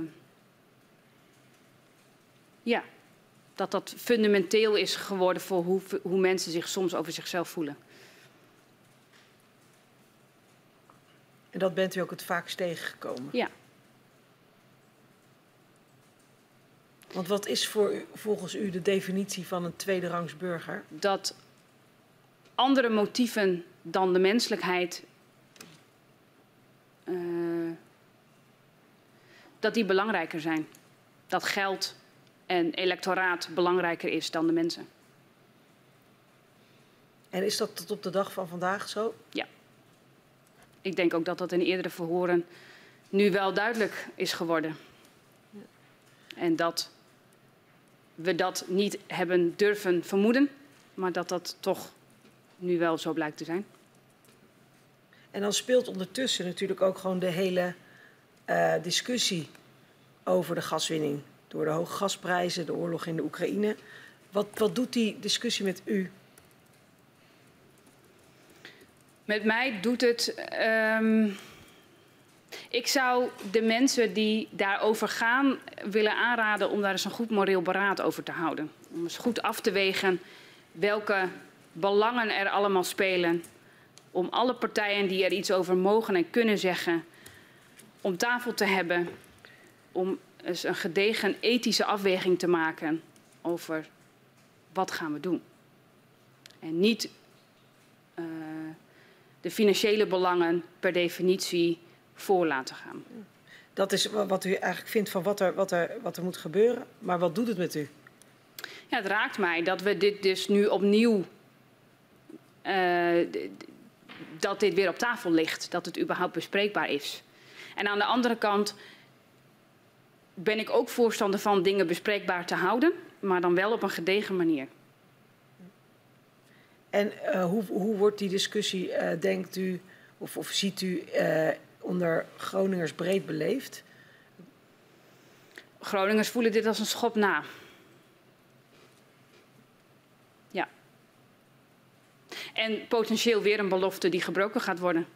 ja, dat dat fundamenteel is geworden voor hoe, hoe mensen zich soms over zichzelf voelen. En dat bent u ook het vaakst tegengekomen? Ja. Want wat is voor u, volgens u de definitie van een tweederangs burger? Dat andere motieven dan de menselijkheid, uh, dat die belangrijker zijn. Dat geld en electoraat belangrijker is dan de mensen. En is dat tot op de dag van vandaag zo? Ja. Ik denk ook dat dat in eerdere verhoren nu wel duidelijk is geworden. Ja. En dat we dat niet hebben durven vermoeden, maar dat dat toch nu wel zo blijkt te zijn. En dan speelt ondertussen natuurlijk ook gewoon de hele uh, discussie over de gaswinning. Door de hoge gasprijzen, de oorlog in de Oekraïne. Wat, wat doet die discussie met u? Met mij doet het. Um, ik zou de mensen die daarover gaan willen aanraden om daar eens een goed moreel beraad over te houden. Om eens goed af te wegen welke belangen er allemaal spelen. Om alle partijen die er iets over mogen en kunnen zeggen, om tafel te hebben. Om eens een gedegen ethische afweging te maken over wat gaan we doen. En niet uh, de financiële belangen per definitie voor laten gaan. Dat is wat u eigenlijk vindt van wat er, wat er, wat er moet gebeuren. Maar wat doet het met u? Ja, het raakt mij dat we dit dus nu opnieuw. Uh, dat dit weer op tafel ligt. Dat het überhaupt bespreekbaar is. En aan de andere kant ben ik ook voorstander van dingen bespreekbaar te houden. Maar dan wel op een gedegen manier. En uh, hoe, hoe wordt die discussie, uh, denkt u, of, of ziet u uh, onder Groningers breed beleefd? Groningers voelen dit als een schop na. Ja. En potentieel weer een belofte die gebroken gaat worden.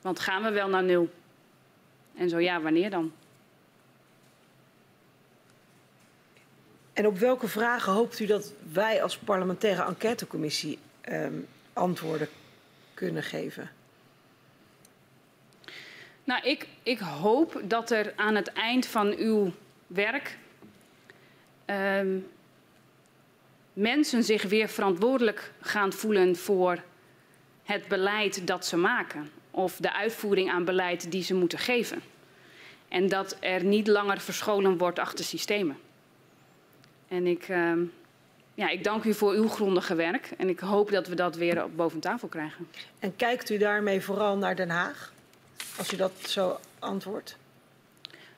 Want gaan we wel naar nul? En zo ja, wanneer dan? En op welke vragen hoopt u dat wij als parlementaire enquêtecommissie um, antwoorden kunnen geven? Nou, ik, ik hoop dat er aan het eind van uw werk um, mensen zich weer verantwoordelijk gaan voelen voor het beleid dat ze maken. Of de uitvoering aan beleid die ze moeten geven. En dat er niet langer verscholen wordt achter systemen. En ik, uh, ja, ik dank u voor uw grondige werk. En ik hoop dat we dat weer boven tafel krijgen. En kijkt u daarmee vooral naar Den Haag? Als u dat zo antwoordt?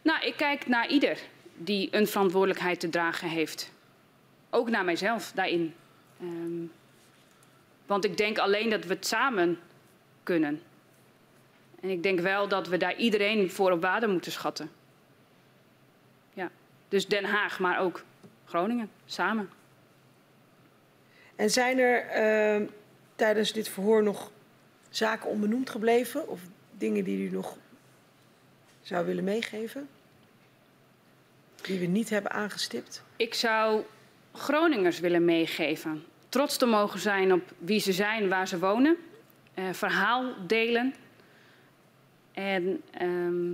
Nou, ik kijk naar ieder die een verantwoordelijkheid te dragen heeft. Ook naar mijzelf daarin. Um, want ik denk alleen dat we het samen kunnen. En ik denk wel dat we daar iedereen voor op waarde moeten schatten. Ja, dus Den Haag, maar ook Groningen, samen. En zijn er uh, tijdens dit verhoor nog zaken onbenoemd gebleven? Of dingen die u nog zou willen meegeven? Die we niet hebben aangestipt? Ik zou Groningers willen meegeven. Trots te mogen zijn op wie ze zijn, waar ze wonen. Uh, verhaal delen. En ehm,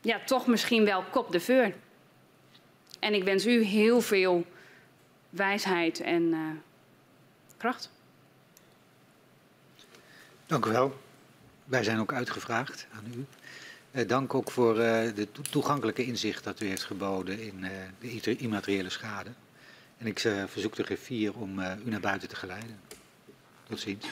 ja, toch misschien wel kop de veur. En ik wens u heel veel wijsheid en eh, kracht. Dank u wel. Wij zijn ook uitgevraagd aan u. Eh, dank ook voor eh, de to- toegankelijke inzicht dat u heeft geboden in de immateriële schade. En ik verzoek de griffier om u naar buiten te geleiden. Tot ziens.